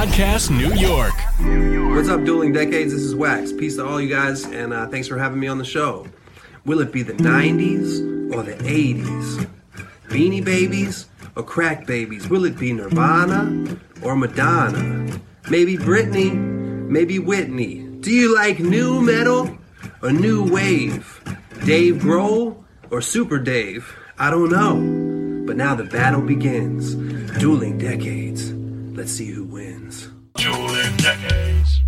Podcast New York. What's up, Dueling Decades? This is Wax. Peace to all you guys, and uh, thanks for having me on the show. Will it be the 90s or the 80s? Beanie Babies or Crack Babies? Will it be Nirvana or Madonna? Maybe Britney, maybe Whitney. Do you like new metal or new wave? Dave Grohl or Super Dave? I don't know. But now the battle begins. Dueling Decades. Let's see who wins. Dueling Decades.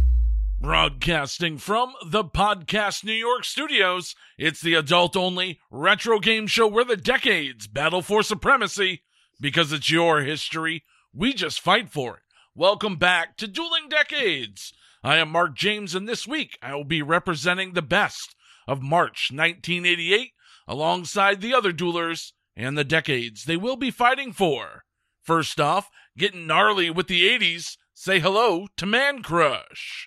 Broadcasting from the Podcast New York studios, it's the adult only retro game show where the decades battle for supremacy. Because it's your history, we just fight for it. Welcome back to Dueling Decades. I am Marc James, and this week I will be representing the best of March 1988 alongside the other duelers and the decades they will be fighting for. First off, getting gnarly with the 80s, say hello to Mancrush.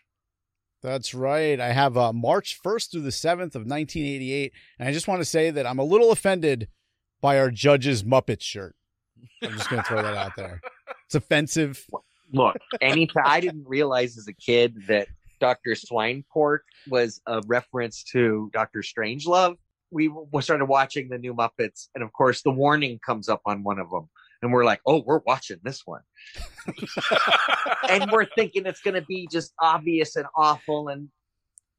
That's right. I have uh, March 1st through the 7th of 1988. And I just want to say that I'm a little offended by our judge's Muppet shirt. I'm just going to throw that out there. It's offensive. Look, anytime I didn't realize as a kid that Dr. Swinepork was a reference to Dr. Strangelove. We, we started watching the new Muppets, and of course, the warning comes up on one of them and we're like, oh, we're watching this one. and we're thinking it's going to be just obvious and awful. And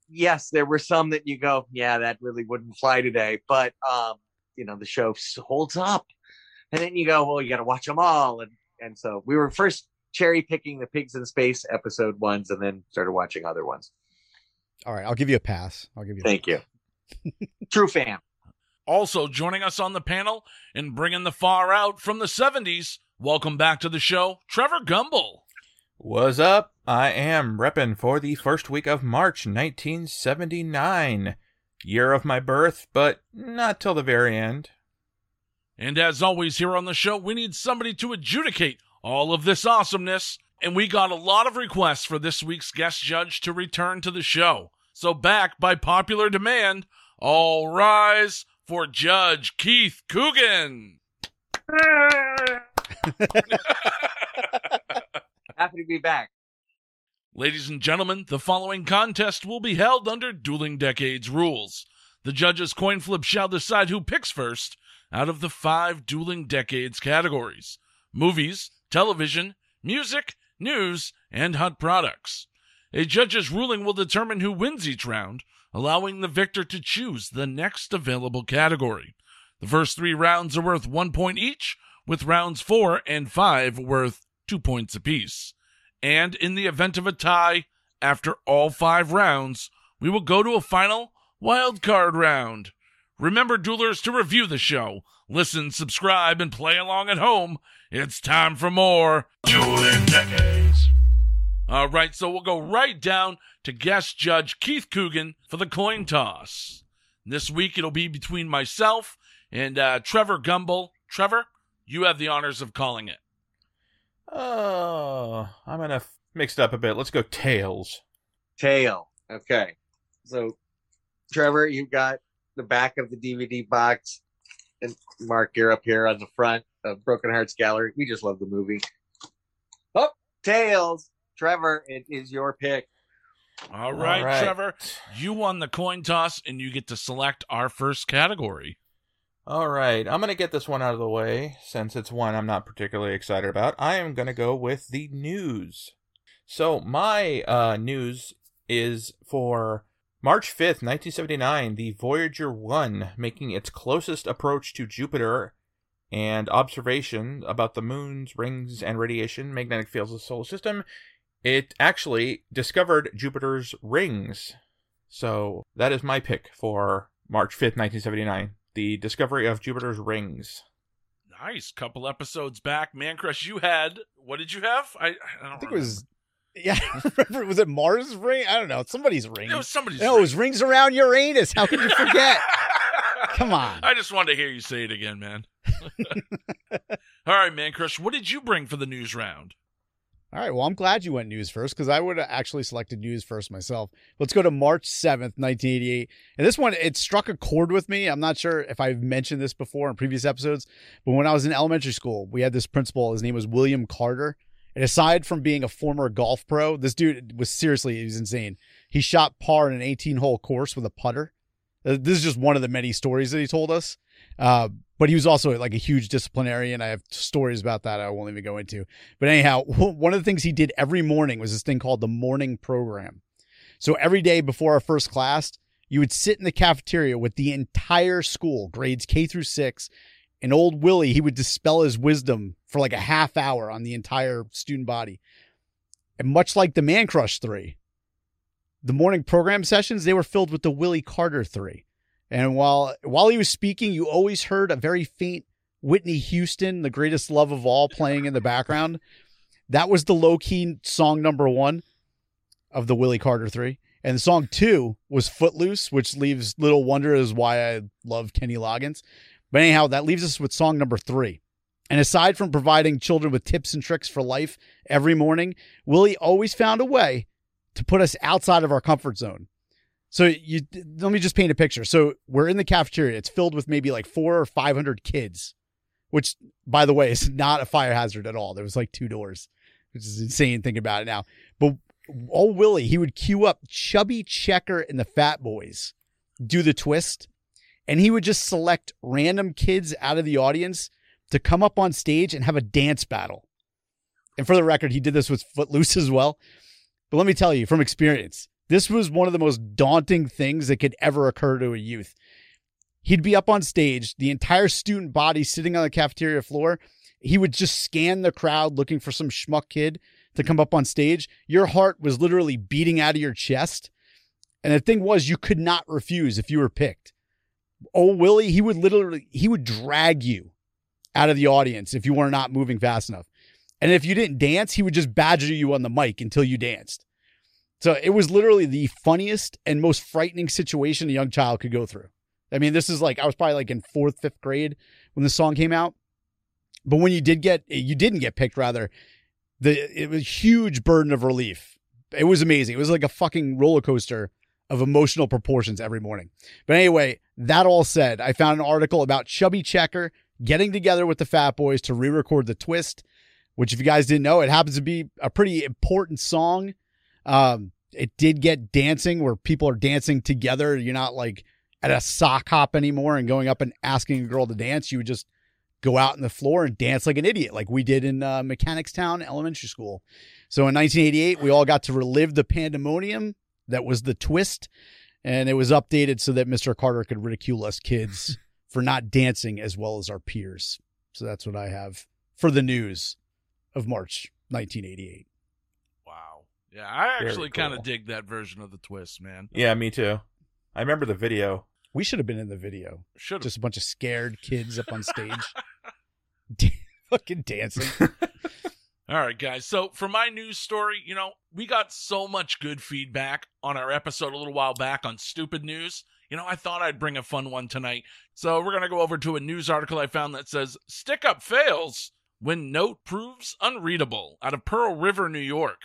yes, there were some that you go, yeah, that really wouldn't fly today. But, um, you know, the show holds up. And then you go, well, you got to watch them all. And, and so we were first cherry picking the Pigs in Space episode ones and then started watching other ones. All right. I'll give you a pass. I'll give you Thank you. True fan. Also joining us on the panel and bringing the far out from the 70s, welcome back to the show, Trevor Gumbel. What's up? I am repping for the first week of March 1979. Year of my birth, but not till the very end. And as always here on the show, we need somebody to adjudicate all of this awesomeness. And we got a lot of requests for this week's guest judge to return to the show. So, back by popular demand, all rise for Judge Keith Coogan. Happy to be back. Ladies and gentlemen, the following contest will be held under Dueling Decades rules. The judges' coin flip shall decide who picks first out of the five Dueling Decades categories movies, television, music, news, and hot products. A judge's ruling will determine who wins each round, allowing the victor to choose the next available category. The first three rounds are worth one point each, with rounds four and five worth two points apiece. And in the event of a tie, after all five rounds, we will go to a final wild card round. Remember, duelers, to review the show, listen, subscribe, and play along at home. It's time for more Dueling. All right, so we'll go right down to guest judge Keith Coogan for the coin toss. This week it'll be between myself and uh, Trevor Gumbel. Trevor, you have the honors of calling it. Oh, I'm gonna f- mixed up a bit. Let's go tails. Tail. Okay. So, Trevor, you've got the back of the DVD box, and Marc, you're up here on the front of Broken Hearts Gallery. We just love the movie. Oh, Tails. Trevor, it is your pick. All right, All right. Trevor, you won the coin toss and you get to select our first category. All right, I'm gonna get this one out of the way since it's one I'm not particularly excited about. I am gonna go with the news. So my uh, news is for March 5th, 1979, the Voyager 1 making its closest approach to Jupiter and observation about the moon's rings and radiation, magnetic fields of the solar system. It actually discovered Jupiter's rings. So that is my pick for March 5th, 1979. The discovery of Jupiter's rings. Nice. Couple episodes back, Mancrush, you had, what did you have? I, I don't I think it was, yeah, remember, was it Mars' ring? I don't know. Somebody's ring. It was somebody's. no, it was rings around Uranus. How could you forget? Come on. I just wanted to hear you say it again, man. All right, Mancrush, what did you bring for the news round? All right. Well, I'm glad you went news first because I would have actually selected news first myself. Let's go to March 7th, 1988. And this one, it struck a chord with me. I'm not sure if I've mentioned this before in previous episodes, but when I was in elementary school, we had this principal. His name was William Carter. And aside from being a former golf pro, this dude was seriously, he was insane. He shot par in an 18 hole course with a putter. Uh, This is just one of the many stories that he told us. Uh, but he was also like a huge disciplinarian. I have stories about that I won't even go into. But anyhow, one of the things he did every morning was this thing called the morning program. So every day before our first class, you would sit in the cafeteria with the entire school, grades K through six, and old Willie, he would dispel his wisdom for like a half hour on the entire student body. And much like the Mancrush three, the morning program sessions, they were filled with the Willie Carter three. And while while he was speaking, you always heard a very faint Whitney Houston, the greatest love of all, playing in the background. That was the low key song number one of the Willie Carter three. And song two was Footloose, which leaves little wonder as why I love Kenny Loggins. But anyhow, that leaves us with song number three. And aside from providing children with tips and tricks for life every morning, Willie always found a way to put us outside of our comfort zone. So you let me just paint a picture. So we're in the cafeteria. It's filled with maybe like four or five hundred kids, which by the way is not a fire hazard at all. There was like two doors, which is insane thinking about it now. But old Willie, he would cue up Chubby Checker and the Fat Boys, do the twist, and he would just select random kids out of the audience to come up on stage and have a dance battle. And for the record, he did this with Footloose as well. But let me tell you from experience, this was one of the most daunting things that could ever occur to a youth. He'd be up on stage, the entire student body sitting on the cafeteria floor. He would just scan the crowd looking for some schmuck kid to come up on stage. Your heart was literally beating out of your chest. And the thing was, you could not refuse if you were picked. Oh, Willie, he would literally, he would drag you out of the audience if you were not moving fast enough. And if you didn't dance, he would just badger you on the mic until you danced. So it was literally the funniest and most frightening situation a young child could go through. I mean, this is like I was probably like in fourth, fifth grade when the song came out. But when you did get, you didn't get picked, rather, the it was a huge burden of relief. It was amazing. It was like a fucking roller coaster of emotional proportions every morning. But anyway, that all said, I found an article about Chubby Checker getting together with the Fat Boys to re-record the twist, which if you guys didn't know, it happens to be a pretty important song. Um, it did get dancing where people are dancing together. You're not like at a sock hop anymore and going up and asking a girl to dance. You would just go out on the floor and dance like an idiot, like we did in uh, Mechanicstown Elementary School. So in 1988, we all got to relive the pandemonium that was the twist, and it was updated so that Mr. Carter could ridicule us kids for not dancing as well as our peers. So that's what I have for the news of March 1988. Wow. Yeah, I Very actually kind cool. of dig that version of the twist, man. Yeah, me too. I remember the video. We should have been in the video. Should. Just a bunch of scared kids up on stage, da- fucking dancing. All right, guys. So for my news story, you know, we got so much good feedback on our episode a little while back on stupid news. You know, I thought I'd bring a fun one tonight. So we're going to go over to a news article I found that says Stick Up fails when note proves unreadable out of Pearl River, New York.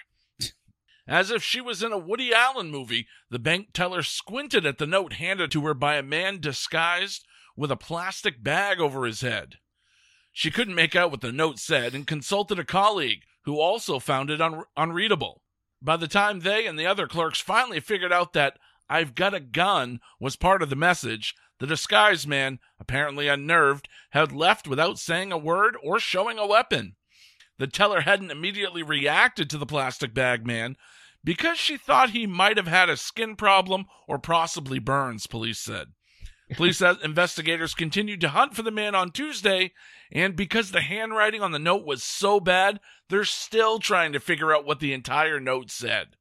As if she was in a Woody Allen movie, the bank teller squinted at the note handed to her by a man disguised with a plastic bag over his head. She couldn't make out what the note said and consulted a colleague who also found it un- unreadable. By the time they and the other clerks finally figured out that I've got a gun was part of the message, the disguised man, apparently unnerved, had left without saying a word or showing a weapon. The teller hadn't immediately reacted to the plastic bag man because she thought he might have had a skin problem or possibly burns, police said. Police investigators continued to hunt for the man on Tuesday, and because the handwriting on the note was so bad, they're still trying to figure out what the entire note said.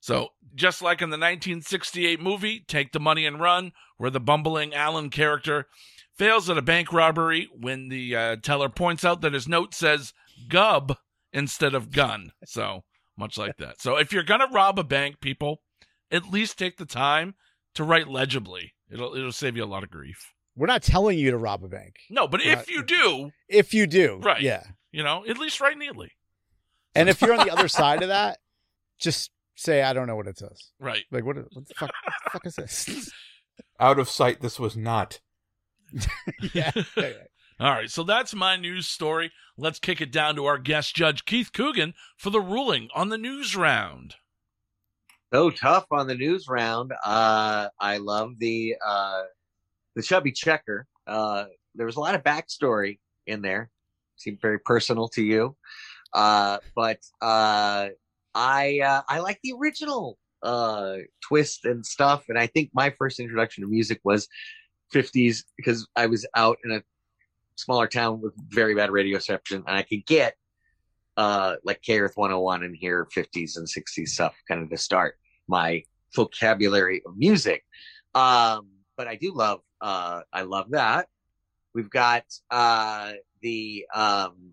So, just like in the 1968 movie, Take the Money and Run, where the bumbling Allen character fails at a bank robbery when the uh, teller points out that his note says gub instead of gun. So, much like that. So, if you're going to rob a bank, people, at least take the time to write legibly. It'll it'll save you a lot of grief. We're not telling you to rob a bank. No, but if you do, If you do, Right. Yeah. you know, at least write neatly. And if you're on the other side of that, just say I don't know what it says. Right. Like what? What the fuck? what the fuck is this? Out of sight, this was not. yeah. All right, so that's my news story. Let's kick it down to our guest judge, Keith Coogan, for the ruling on the news round. So tough on the news round. Uh, I love the uh, the chubby checker. Uh, there was a lot of backstory in there. Seemed very personal to you, uh, but uh, I uh, I like the original uh, twist and stuff. And I think my first introduction to music was 50s because I was out in a smaller town with very bad radio reception, and I could get uh, like K Earth 101 and hear 50s and 60s stuff kind of to start my vocabulary of music. Um, but I do love, uh, I love that. We've got uh, the um,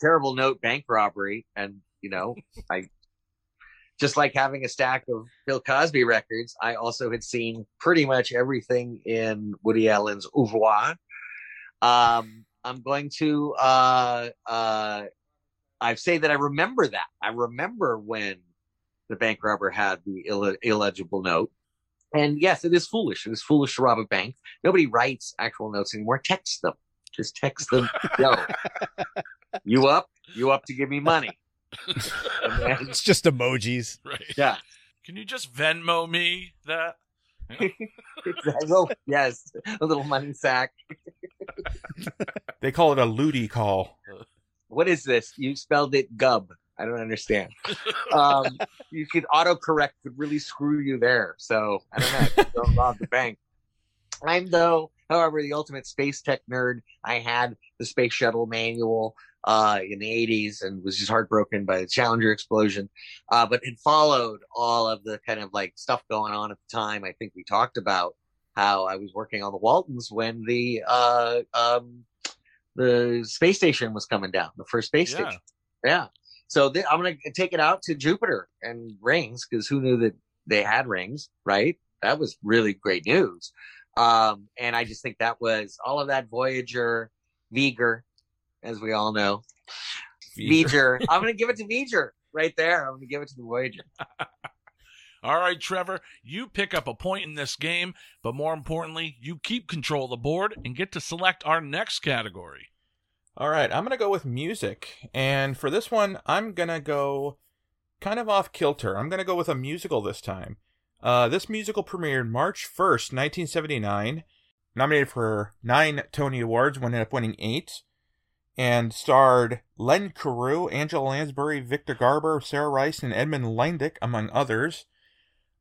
terrible note bank robbery, and you know, I just like having a stack of Bill Cosby records. I also had seen pretty much everything in Woody Allen's Oeuvre. Um, I'm going to uh, uh, I say that I remember that. I remember when the bank robber had the Ill- illegible note. And yes, it is foolish. It is foolish to rob a bank. Nobody writes actual notes anymore. Text them. Just text them. Yo, you up? You up to give me money? Then- It's just emojis. Right. yeah. Can you just Venmo me that? well, yes, a little money sack. They call it a looty call. What is this? You spelled it gub. I don't understand. Um, you could autocorrect could really screw you there. So I don't know. Don't rob the bank. I'm though, however, the ultimate space tech nerd. I had the space shuttle manual uh, in the 80s and was just heartbroken by the Challenger explosion. Uh, but it followed all of the kind of like stuff going on at the time. I think we talked about how I was working on the Waltons when the uh, um, the space station was coming down, the first space Yeah. station. Yeah. So th- I'm going to take it out to Jupiter and rings because who knew that they had rings, right? That was really great news. Um, and I just think that was all of that Voyager, V'ger, as we all know. V'ger. I'm going to give it to V'ger right there. I'm going to give it to the Voyager. All right, Trevor, you pick up a point in this game, but more importantly, you keep control of the board and get to select our next category. All right, I'm going to go with music. And for this one, I'm going to go kind of off kilter. I'm going to go with a musical this time. Uh, this musical premiered March 1st, 1979, nominated for nine Tony Awards, ended up winning eight, and starred Len Cariou, Angela Lansbury, Victor Garber, Sarah Rice, and Edmund Lyndeck, among others.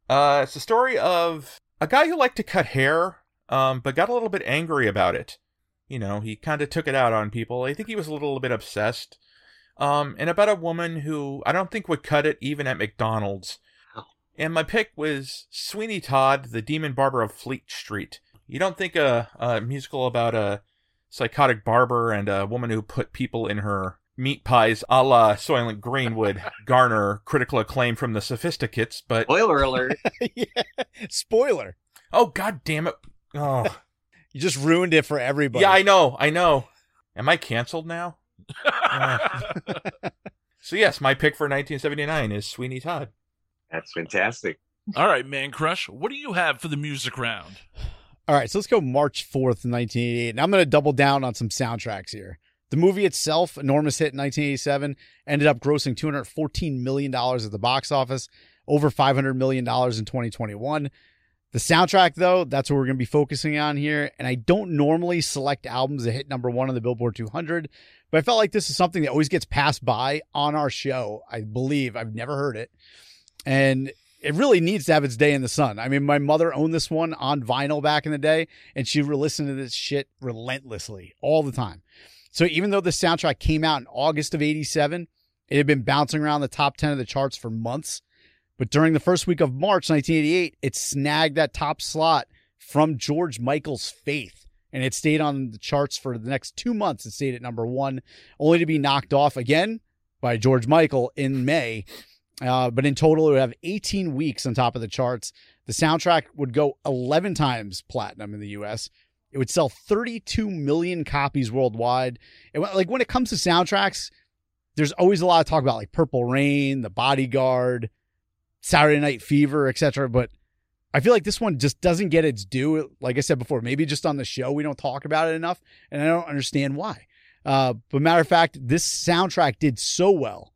Uh, it's a story of a guy who liked to cut hair, um, but got a little bit angry about it you know, he kind of took it out on people. I think he was a little bit obsessed. Um, and about a woman who I don't think would cut it even at McDonald's. Oh. And my pick was Sweeney Todd, the Demon Barber of Fleet Street. You don't think a, a musical about a psychotic barber and a woman who put people in her meat pies a la Soylent Green would garner critical acclaim from the sophisticates, but Spoiler alert. yeah. Spoiler. oh god damn it. Oh. You just ruined it for everybody. Yeah, I know, I know. Am I canceled now? So yes, my pick for 1979 is Sweeney Todd. That's fantastic. All right, Mancrush, what do you have for the music round? All right, so let's go March 4th, 1988. And I'm going to double down on some soundtracks here. The movie itself, enormous hit in 1987, ended up grossing $214 million at the box office, over $500 million in 2021. The soundtrack, though, that's what we're going to be focusing on here. And I don't normally select albums that hit number one on the Billboard 200, but I felt like this is something that always gets passed by on our show. I believe I've never heard it. And it really needs to have its day in the sun. I mean, my mother owned this one on vinyl back in the day, and she would listen to this shit relentlessly all the time. So even though the soundtrack came out in August of 87, it had been bouncing around the top 10 of the charts for months. But during the first week of March 1988, it snagged that top slot from George Michael's Faith. And it stayed on the charts for the next two months. It stayed at number one, only to be knocked off again by George Michael in May. Uh, but in total, it would have 18 weeks on top of the charts. The soundtrack would go 11 times platinum in the US. It would sell 32 million copies worldwide. And like when it comes to soundtracks, there's always a lot of talk about like Purple Rain, The Bodyguard, Saturday Night Fever, etc. But I feel like this one just doesn't get its due. Like I said before, maybe just on the show we don't talk about it enough, and I don't understand why. Uh, but matter of fact, this soundtrack did so well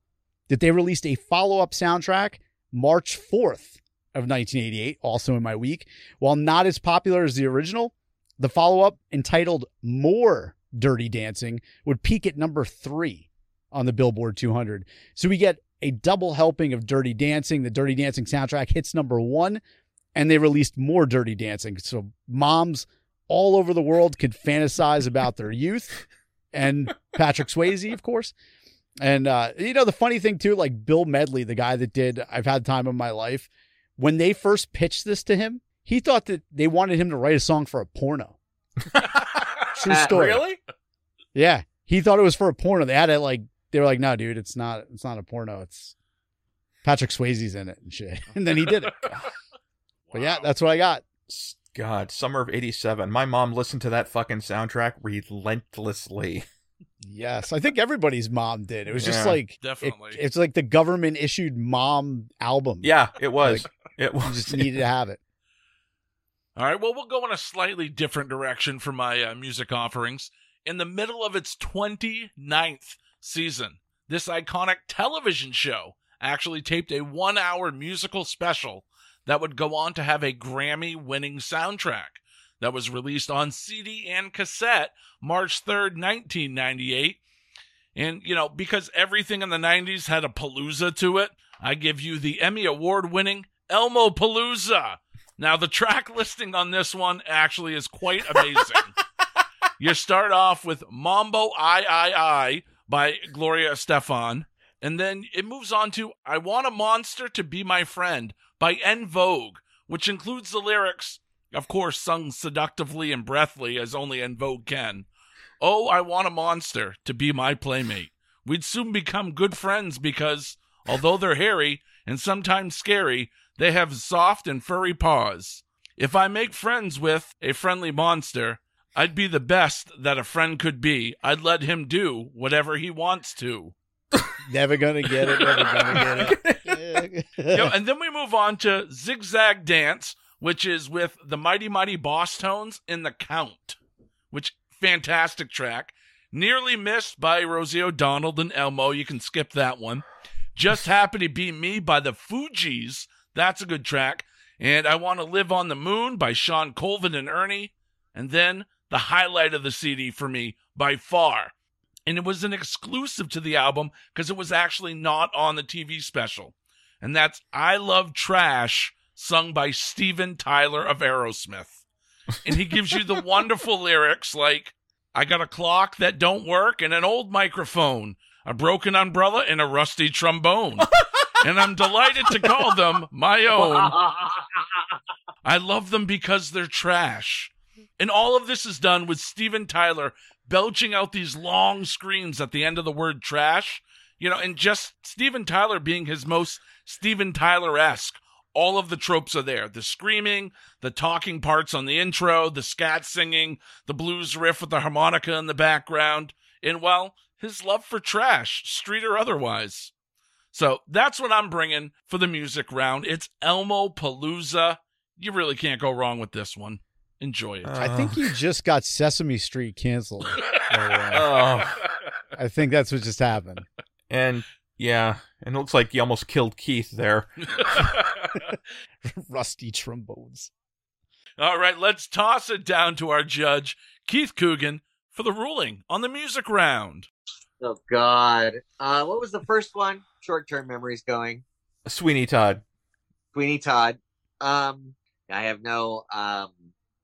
that they released a follow-up soundtrack March 4th of 1988, also in my week. While not as popular as the original, the follow-up entitled "More Dirty Dancing" would peak at number three on the Billboard 200. So we get a double helping of Dirty Dancing. The Dirty Dancing soundtrack hits number one, and they released more Dirty Dancing. So moms all over the world could fantasize about their youth and Patrick Swayze, of course. And uh, you know the funny thing too, like Bill Medley, the guy that did "I've Had Time of My Life," when they first pitched this to him, he thought that they wanted him to write a song for a porno. True story. Really? Yeah, he thought it was for a porno. They had it like they were like, "No, dude, it's not. It's not a porno. It's Patrick Swayze's in it and shit." And then he did it. But yeah, that's what I got. God, summer of '87. My mom listened to that fucking soundtrack relentlessly. Yes, I think everybody's mom did. It was just Yeah. like it- Definitely. it's like the government issued mom album. Yeah, it was. it you was. just needed to have it. All right, well, we'll go in a slightly different direction for my uh, music offerings. In the middle of its 29th season, this iconic television show actually taped a one hour musical special that would go on to have a Grammy winning soundtrack that was released on CD and cassette March 3rd, 1998. And, you know, because everything in the 90s had a palooza to it, I give you the Emmy Award winning Elmopalooza. Now, the track listing on this one actually is quite amazing. you start off with Mambo I I I by Gloria Estefan, and then it moves on to I Want a Monster to Be My Friend by En Vogue, which includes the lyrics, of course, sung seductively and breathly as only En Vogue can. Oh, I want a monster to be my playmate. We'd soon become good friends because, although they're hairy and sometimes scary, they have soft and furry paws. If I make friends with a friendly monster, I'd be the best that a friend could be. I'd let him do whatever he wants to. Never gonna get it. Never gonna get it. Know, and then we move on to Zigzag Dance, which is with the Mighty Mighty Bosstones in the Count, which fantastic track. Nearly missed by Rosie O'Donnell and Elmo. You can skip that one. Just Happy to Be Me by the Fugees. That's a good track. And I Want to Live on the Moon by Shawn Colvin and Ernie. And then the highlight of the CD for me by far. And it was an exclusive to the album because it was actually not on the TV special. And that's I Love Trash, sung by Steven Tyler of Aerosmith. And he gives you the wonderful lyrics like, I got a clock that don't work and an old microphone, a broken umbrella and a rusty trombone. and I'm delighted to call them my own. I love them because they're trash. And all of this is done with Steven Tyler belching out these long screams at the end of the word trash. You know, and just Steven Tyler being his most Steven Tyler esque. All of the tropes are there the screaming, the talking parts on the intro, the scat singing, the blues riff with the harmonica in the background, and well, his love for trash, street or otherwise. So that's what I'm bringing for the music round. It's Elmopalooza. You really can't go wrong with this one. Enjoy it. I think you just got Sesame Street canceled. by the. Oh, I think that's what just happened. and yeah, and it looks like you almost killed Keith there. Rusty trombones. All right, let's toss it down to our judge, Keith Coogan, for the ruling on the music round. Oh God. Uh, what was the first one? Short term memories going. Sweeney Todd. Sweeney Todd. Um, I have no um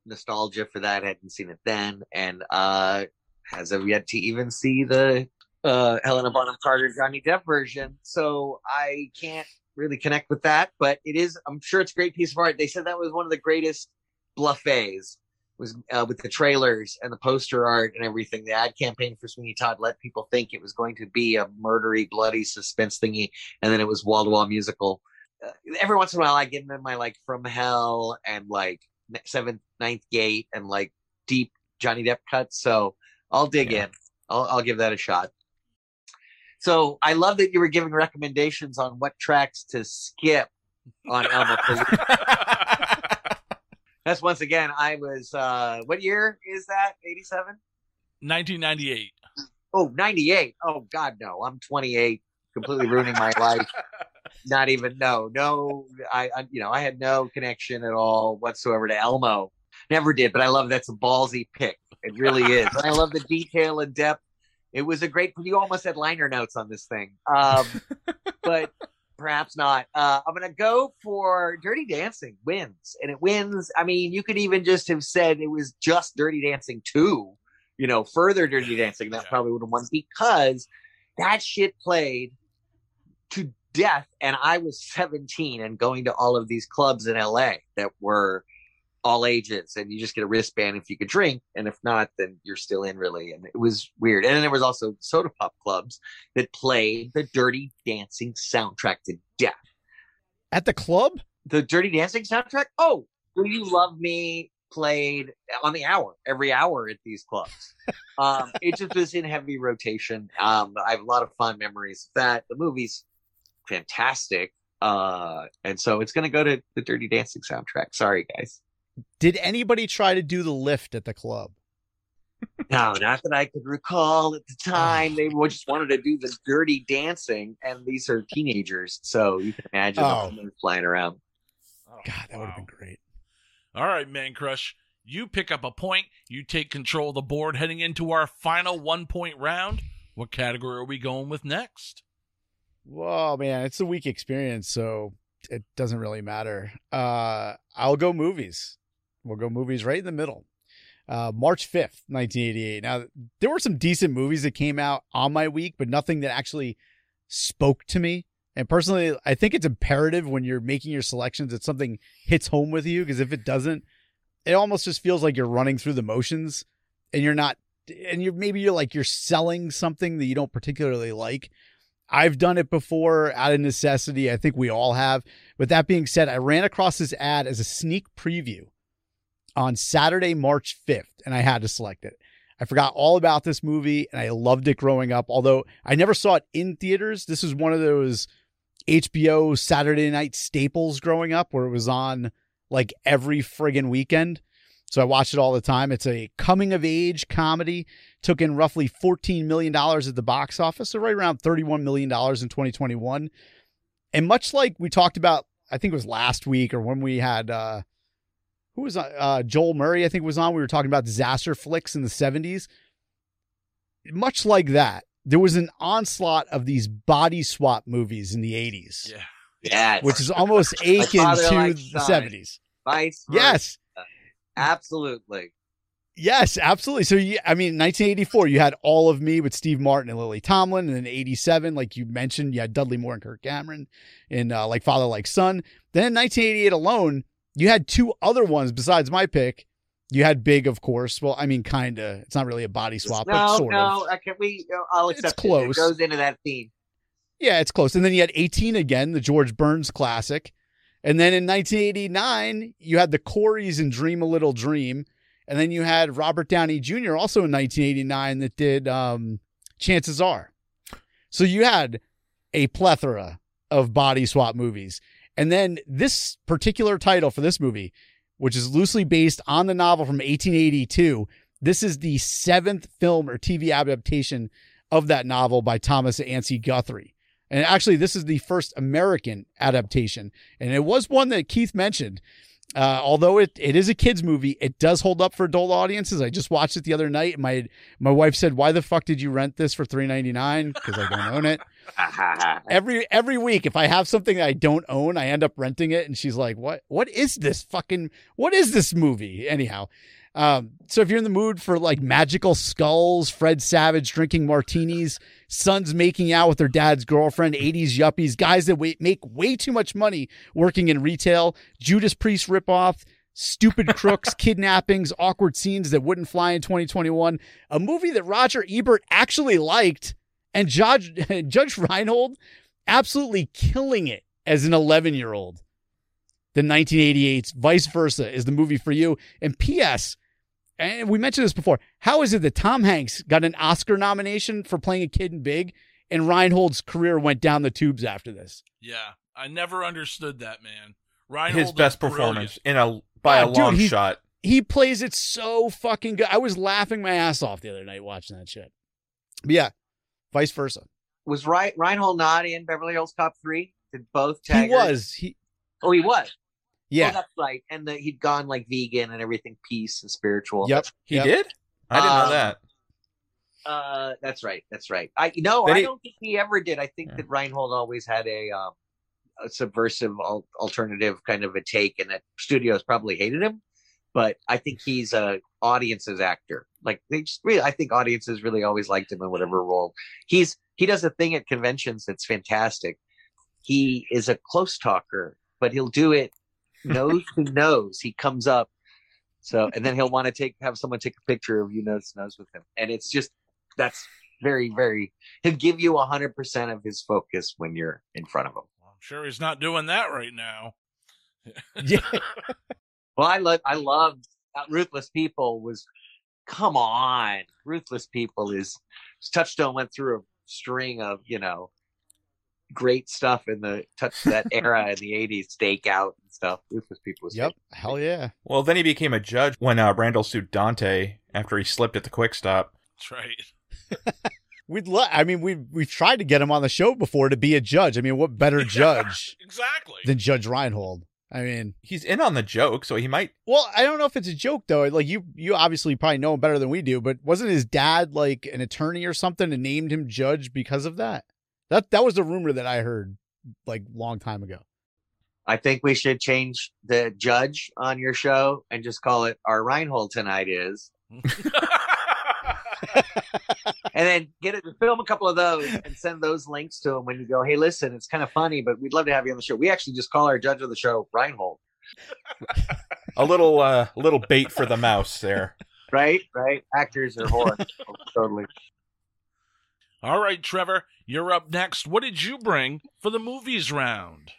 nostalgia for that. I hadn't seen it then, and uh, has of yet to even see the uh Helena Bonham Carter Johnny Depp version. So I can't really connect with that. But it is. I'm sure it's a great piece of art. They said that was one of the greatest bluffets. Was uh, with the trailers and the poster art and everything. The ad campaign for Sweeney Todd let people think it was going to be a murdery, bloody suspense thingy, and then it was wall to wall musical uh, every once in a while I get into my like From Hell and like Seventh Ninth Gate and like deep Johnny Depp cuts. So I'll dig Yeah. in. I'll, I'll give that a shot. So I love that you were giving recommendations on what tracks to skip on Elmo. That's once again. I was. uh What year is that? Eighty-seven. 1998. Oh, 98. Oh God, no. I'm 28, completely ruining my life. Not even no, no. I, I, you know, I had no connection at all whatsoever to Elmo. Never did, but I love that's a ballsy pick. It really is. And I love the detail and depth. It was a great. You almost had liner notes on this thing, um, but perhaps not. Uh, I'm gonna go for Dirty Dancing wins, and it wins. I mean, you could even just have said it was just Dirty Dancing two you know, further Dirty Dancing, that Yeah. probably would have won because that shit played to death. And I was 17 and going to all of these clubs in LA that were all ages, and you just get a wristband if you could drink, and if not, then you're still in really. And it was weird. And then there was also soda pop clubs that played the Dirty Dancing soundtrack to death. At the club? The Dirty Dancing soundtrack? Oh, Will You Love Me played on the hour, every hour at these clubs. Um, it just was in heavy rotation. Um, I have a lot of fond memories of that. The movie's fantastic. Uh, and so it's going to go to the Dirty Dancing soundtrack. Sorry, guys. Did anybody try to do the lift at the club? No, not that I could recall at the time. They just wanted to do the dirty dancing, and these are teenagers, so you can imagine Oh. them flying around. God, that would have been great. All right, Mancrush. You pick up a point. You take control of the board heading into our final one point round. What category are we going with next? Whoa, man, it's a week experience, so it doesn't really matter. Uh, I'll go movies. We'll go movies right in the middle. Uh, March 5th, 1988. Now, there were some decent movies that came out on my week, but nothing that actually spoke to me. And personally, I think it's imperative when you're making your selections that something hits home with you, because if it doesn't, it almost just feels like you're running through the motions and you're not, and you're maybe you're like you're selling something that you don't particularly like. I've done it before out of necessity. I think we all have. With that being said, I ran across this ad as a sneak preview on Saturday, March 5th, and I had to select it. I forgot all about this movie and I loved it growing up, although I never saw it in theaters. This is one of those HBO Saturday night staples growing up where it was on like every friggin' weekend. So I watched it all the time. It's a coming of age comedy. Took in roughly $14 million at the box office, so right around $31 million in 2021. And much like we talked about, I think it was last week or when we had, uh, who was on, uh, Joel Murray, I think was on. We were talking about disaster flicks in the 70s. Much like that, there was an onslaught of these body swap movies in the 80s, Yeah. Yes. which is almost akin to the Son. 70s. Vice versa. Yes. Absolutely. Yes, absolutely. So, you, I mean, 1984, you had All of Me with Steve Martin and Lily Tomlin. And then 87, like you mentioned, you had Dudley Moore and Kirk Cameron in uh, Like Father, Like Son. Then in 1988 alone, you had two other ones besides my pick. You had Big, of course. Well, I mean, kind of. It's not really a body swap, but no, sort no. of. I can we? I'll accept it. close. It goes into that theme. Yeah, it's close. And then you had 18 again, the George Burns classic. And then in 1989, you had the Coreys and Dream a Little Dream. And then you had Robert Downey Jr. also in 1989 that did um, Chances Are. So you had a plethora of body swap movies. And then this particular title for this movie, which is loosely based on the novel from 1882, this is the seventh film or TV adaptation of that novel by Thomas Anstey Guthrie. And actually, this is the first American adaptation. And it was one that Keith mentioned. Uh, although it, it is a kids movie, it does hold up for adult audiences. I just watched it the other night. My my wife said, "Why the fuck did you rent this for three ninety nine? Because I don't own it." every every week, if I have something I don't own, I end up renting it. And she's like, "What? What is this fucking? What is this movie?" Anyhow, um, so if you're in the mood for like magical skulls, Fred Savage drinking martinis, sons making out with their dad's girlfriend, 80s yuppies, guys that wa- make way too much money working in retail, Judas Priest ripoff, stupid crooks, kidnappings, awkward scenes that wouldn't fly in 2021, a movie that Roger Ebert actually liked, and Judge Judge Reinhold absolutely killing it as an 11 year old. The 1988's Vice Versa is the movie for you. And P.S. And we mentioned this before. How is it that Tom Hanks got an Oscar nomination for playing a kid in Big, and Reinhold's career went down the tubes after this? Yeah. I never understood that, man. Reinhold His best performance in a by Oh, a dude, long he- shot. He plays it so fucking good. I was laughing my ass off the other night watching that shit. But yeah, vice versa. Was Ryan, Reinhold not in Beverly Hills Cop 3? Did both He was. He Oh, he was. Oh, yeah. that's right. And the, he'd gone like vegan and everything, peace and spiritual. Yep. He Yep. did? I didn't know Um, that. Uh, that's right. That's right. I no, Then I he- don't think he ever did. I think Yeah. that Reinhold always had a um, a subversive al- alternative kind of a take, and that studios probably hated him. But I think he's a audience's actor. Like they just really, I think audiences really always liked him in whatever role. He's he does a thing at conventions that's fantastic. He is a close talker, but he'll do it nose to nose. He comes up. So and then he'll want to take have someone take a picture of you nose to nose with him. And it's just that's very, very he'll give you a hundred percent of his focus when you're in front of him. I'm sure he's not doing that right now. Yeah. Well, I love I loved uh, Ruthless People was come on. Ruthless People is Touchstone went through a string of, you know, great stuff in the touch that era in the eighties, stakeout and stuff. Ruthless People was Yep. Hell yeah. Well, then he became a judge when uh, Randall sued Dante after he slipped at the quick stop. That's right. We'd love. I mean, we've we've tried to get him on the show before to be a judge. I mean, what better judge Exactly. than Judge Reinhold? I mean, He's in on the joke, so he might. well, I don't know if it's a joke though. Like you, you obviously probably know him better than we do. But wasn't his dad like an attorney or something and named him judge because of that? That that was the rumor that I heard like long time ago. I think we should change the judge on your show and just call it our Reinhold tonight is. And then get it to film a couple of those and send those links to them when you go, hey, listen, it's kind of funny, but we'd love to have you on the show. We actually just call our judge of the show Reinhold. A little, uh, little bait for the mouse there. Right? Right? Actors are horrible. totally. All right, Trevor, you're up next. What did you bring for the movies round?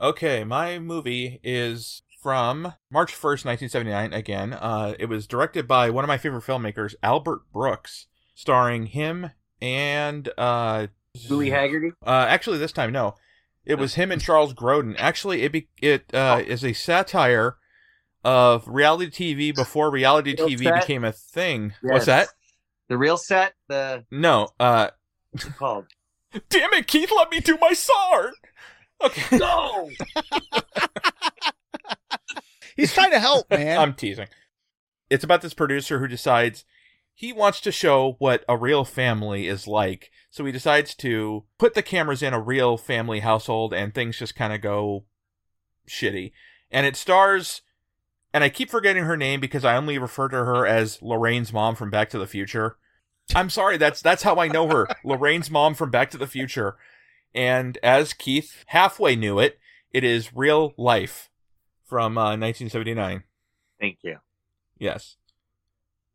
Okay, my movie is from March 1st, 1979. Again, uh, it was directed by one of my favorite filmmakers, Albert Brooks, starring him and uh, Louis Haggerty? Uh, actually, this time, no. It was him and Charles Grodin. Actually, it be, it uh, is a satire of reality TV before reality Real TV set? became a thing. Yes. What's that? The real set? The No. Uh, what's it called? damn it, Keith, let me do my song. Okay. No! He's trying to help, man. I'm teasing. It's about this producer who decides he wants to show what a real family is like. So he decides to put the cameras in a real family household and things just kind of go shitty. And it stars and I keep forgetting her name because I only refer to her as Lorraine's mom from Back to the Future. I'm sorry, that's that's how I know her. Lorraine's mom from Back to the Future. And as Keith halfway knew it, it is real life from uh, 1979. Thank you. Yes.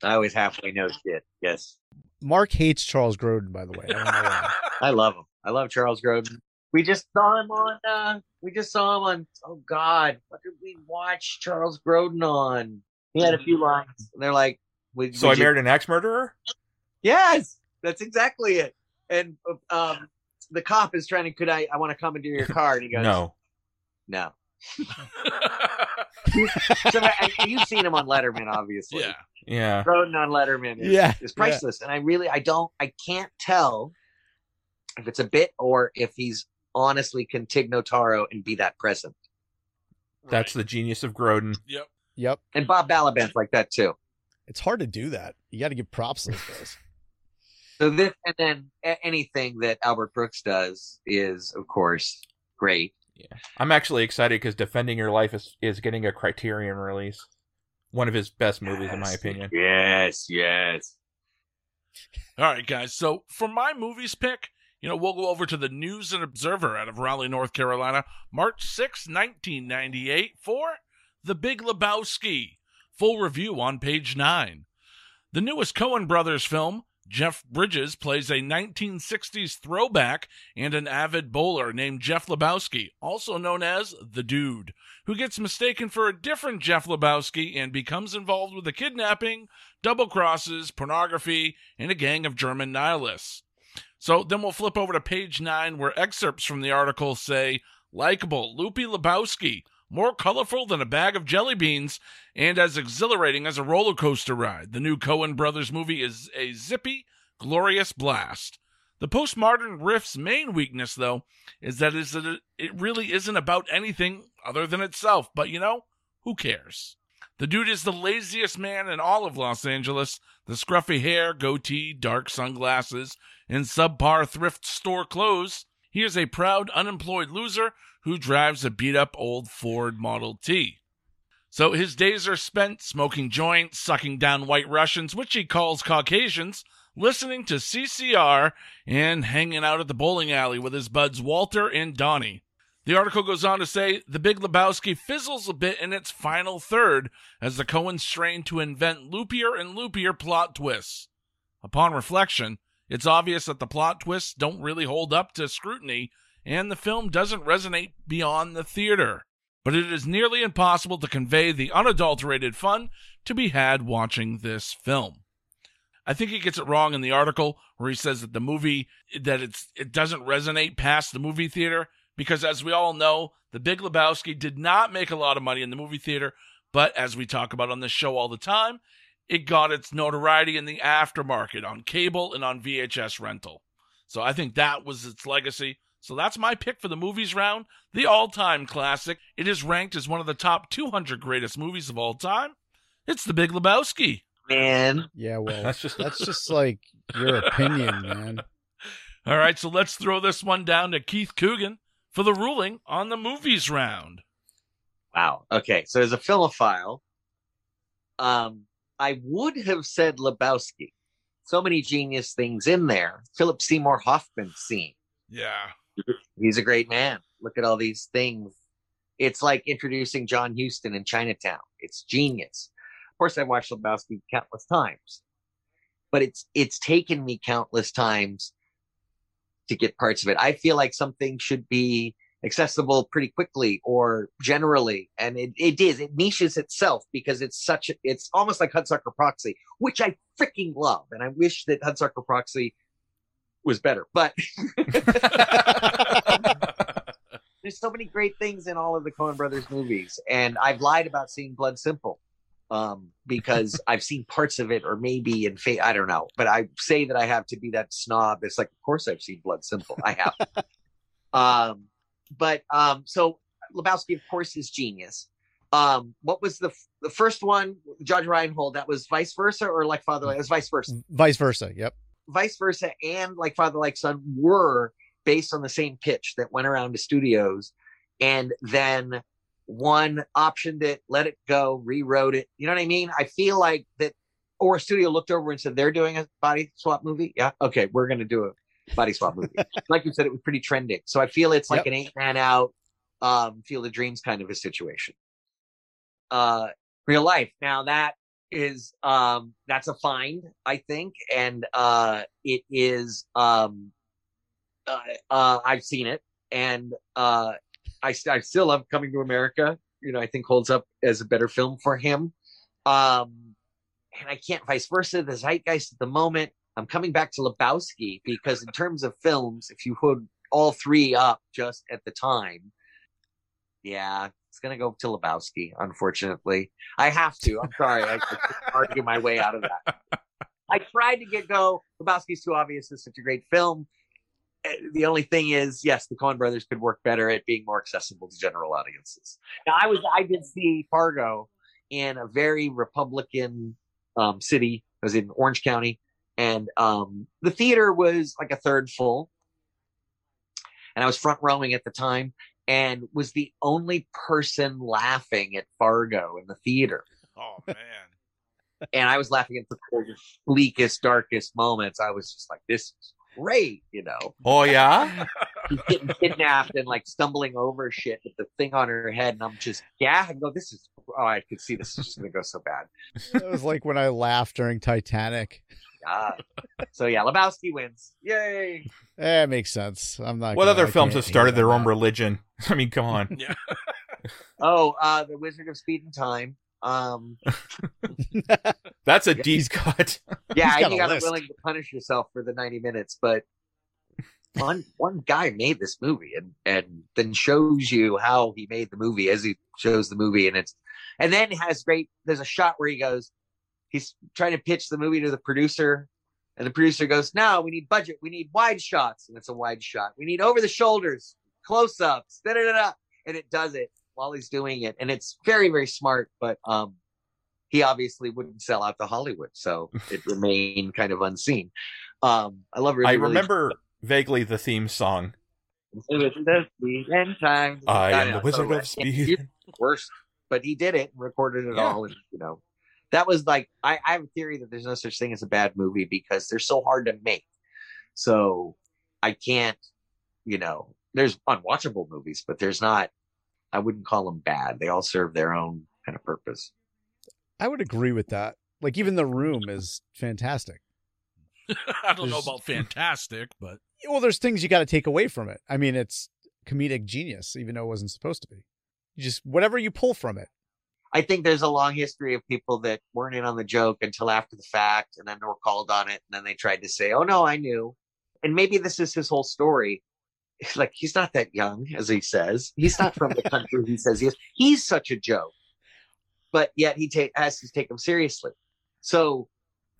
I always halfway know shit. Yes. Marc hates Charles Grodin, by the way. I don't know why. I love him. I love Charles Grodin. We just saw him on uh we just saw him on oh god, what did we watch Charles Grodin on? He had a few lines. And they're like we, So I would you- married an axe murderer? Yes, that's exactly it. And um the cop is trying to could I I want to come into your car and he goes No. No. So I, I- you've seen him on Letterman, obviously. yeah. Yeah. Grodin on Letterman is, Yeah, is priceless. And I really, I don't, I can't tell if it's a bit or if he's honestly can Tig Notaro and be that present. That's the genius of Grodin. Yep. Yep. And Bob Balaban's like that too. It's hard to do that. You got to give props to those. So this, and then anything that Albert Brooks does is, of course, great. I'm actually excited because Defending Your Life is, is getting a Criterion release. One of his best movies, in my opinion. Yes, yes. All right, guys. So for my movies pick, you know, we'll go over to the News and Observer out of Raleigh, North Carolina, March 6, 1998, for The Big Lebowski. Full review on page 9. The newest Coen Brothers film, Jeff Bridges plays a 1960s throwback and an avid bowler named Jeff Lebowski, also known as The Dude, who gets mistaken for a different Jeff Lebowski and becomes involved with a kidnapping, double crosses, pornography, and a gang of German nihilists. So then we'll flip over to page 9 where excerpts from the article say likable Loopy Lebowski, more colorful than a bag of jelly beans, and as exhilarating as a roller coaster ride. The new Coen Brothers movie is a zippy, glorious blast. The postmodern riff's main weakness, though, is that it really isn't about anything other than itself. But you know, who cares? The dude is the laziest man in all of Los Angeles. The scruffy hair, goatee, dark sunglasses, and subpar thrift store clothes. He is a proud, unemployed loser who drives a beat up old Ford Model T. So his days are spent smoking joints, sucking down white Russians, which he calls Caucasians, listening to CCR, and hanging out at the bowling alley with his buds Walter and Donnie. The article goes on to say The Big Lebowski fizzles a bit in its final third as the Coens strain to invent loopier and loopier plot twists. Upon reflection, it's obvious that the plot twists don't really hold up to scrutiny, and the film doesn't resonate beyond the theater. But it is nearly impossible to convey the unadulterated fun to be had watching this film. I think he gets it wrong in the article where he says that the movie that it's it doesn't resonate past the movie theater because as we all know, The Big Lebowski did not make a lot of money in the movie theater, but as we talk about on this show all the time, it got its notoriety in the aftermarket on cable and on VHS rental. So I think that was its legacy. So that's my pick for the movies round, the all-time classic. It is ranked as one of the top 200 greatest movies of all time. It's The Big Lebowski. Man, Yeah, well, That's just that's just like your opinion, man. All right, so let's throw this one down to Keith Coogan for the ruling on the movies round. wow. Okay, so as a filmophile, um, I would have said Lebowski. So many genius things in there. Philip Seymour Hoffman scene. Yeah. He's a great man. Look at all these things. It's like introducing John Huston in Chinatown. It's genius. Of course, I've watched Lebowski countless times, but it's it's taken me countless times to get parts of it. I feel like something should be accessible pretty quickly or generally, and it, it is. It niches itself because it's such. A, it's almost like Hudsucker Proxy, which I freaking love, and I wish that Hudsucker Proxy was better, but. there's so many great things in all of the Coen Brothers movies, and I've lied about seeing Blood Simple um, because I've seen parts of it, or maybe in fa- I don't know, but I say that I have to be that snob. It's like, of course, I've seen Blood Simple. I have. um, but um, so Lebowski, of course, is genius. Um, what was the f- the first one? Judge Reinhold. That was vice versa, or like Father it was vice versa Vice versa. Yep. Vice versa and like father like son were based on the same pitch that went around to studios and then one optioned it let it go rewrote it. You know what i mean? I feel like that or a studio looked over and said they're doing a body swap movie? Yeah okay we're going to do a body swap movie. Like you said it was pretty trending so i feel it's like Yep. an eight man out um field of dreams kind of a situation. Uh real life. Now that is um that's a find i think and uh it is um uh, uh i've seen it and uh I, I still love coming to america you know i think holds up as a better film for him. Um and i can't vice versa the zeitgeist at the moment i'm coming back to lebowski because in terms of films if you put all three up just at the time yeah it's gonna go to lebowski unfortunately I have to. I'm sorry. I, argue my way out of that. I tried to get go. Lebowski's too obvious. It's such a great film. Uh, The only thing is, yes, the Coen Brothers could work better at being more accessible to general audiences. Now, I was I did see Fargo in a very Republican um, city. I was in Orange County, and um, the theater was like a third full, and I was front rowing at the time and was the only person laughing at Fargo in the theater Oh man. and I was laughing at the bleakest, darkest moments. I was just like, "This is great," you know. Oh yeah. He's getting kidnapped and like stumbling over shit with the thing on her head, and I'm just, yeah, I go, "This is." Oh, I could see this is just gonna go so bad. It was like when I laughed during Titanic. God. So yeah, Lebowski wins. Yay! Eh, it makes sense. I'm not. What gonna- other I films have started their on own religion? I mean, come on. yeah. Oh, uh, the Wizard of Speed and Time. Um. That's a deep cut. yeah, He's got you a gotta list. willing to punish yourself for the 90 minutes, but one one guy made this movie and and then shows you how he made the movie as he shows the movie and it's and then has great there's a shot where he goes he's trying to pitch the movie to the producer and the producer goes no we need budget we need wide shots and it's a wide shot we need over the shoulders close ups da, da, da, da. and it does it while he's doing it and it's very very smart but um he obviously wouldn't sell out to hollywood so it remained kind of unseen um i love really, I really- remember vaguely the theme song. the speed and time. I am know, the Wizard so of Speed. Worse, but he did it and recorded it Yeah. all, and you know, that was like I, I have a theory that there's no such thing as a bad movie because they're so hard to make. So I can't, you know, there's unwatchable movies, but there's not. I wouldn't call them bad. They all serve their own kind of purpose. I would agree with that. Like even the room is fantastic. I don't know about fantastic, but Well, there's things you got to take away from it. I mean, it's comedic genius, even though it wasn't supposed to be. You just whatever you pull from it. I think there's a long history of people that weren't in on the joke until after the fact, and then they were called on it, and then they tried to say, "Oh no, I knew." And maybe this is his whole story. It's like he's not that young, as he says. He's not from the country he says he is. He's such a joke, but yet he ta- has to take him seriously. So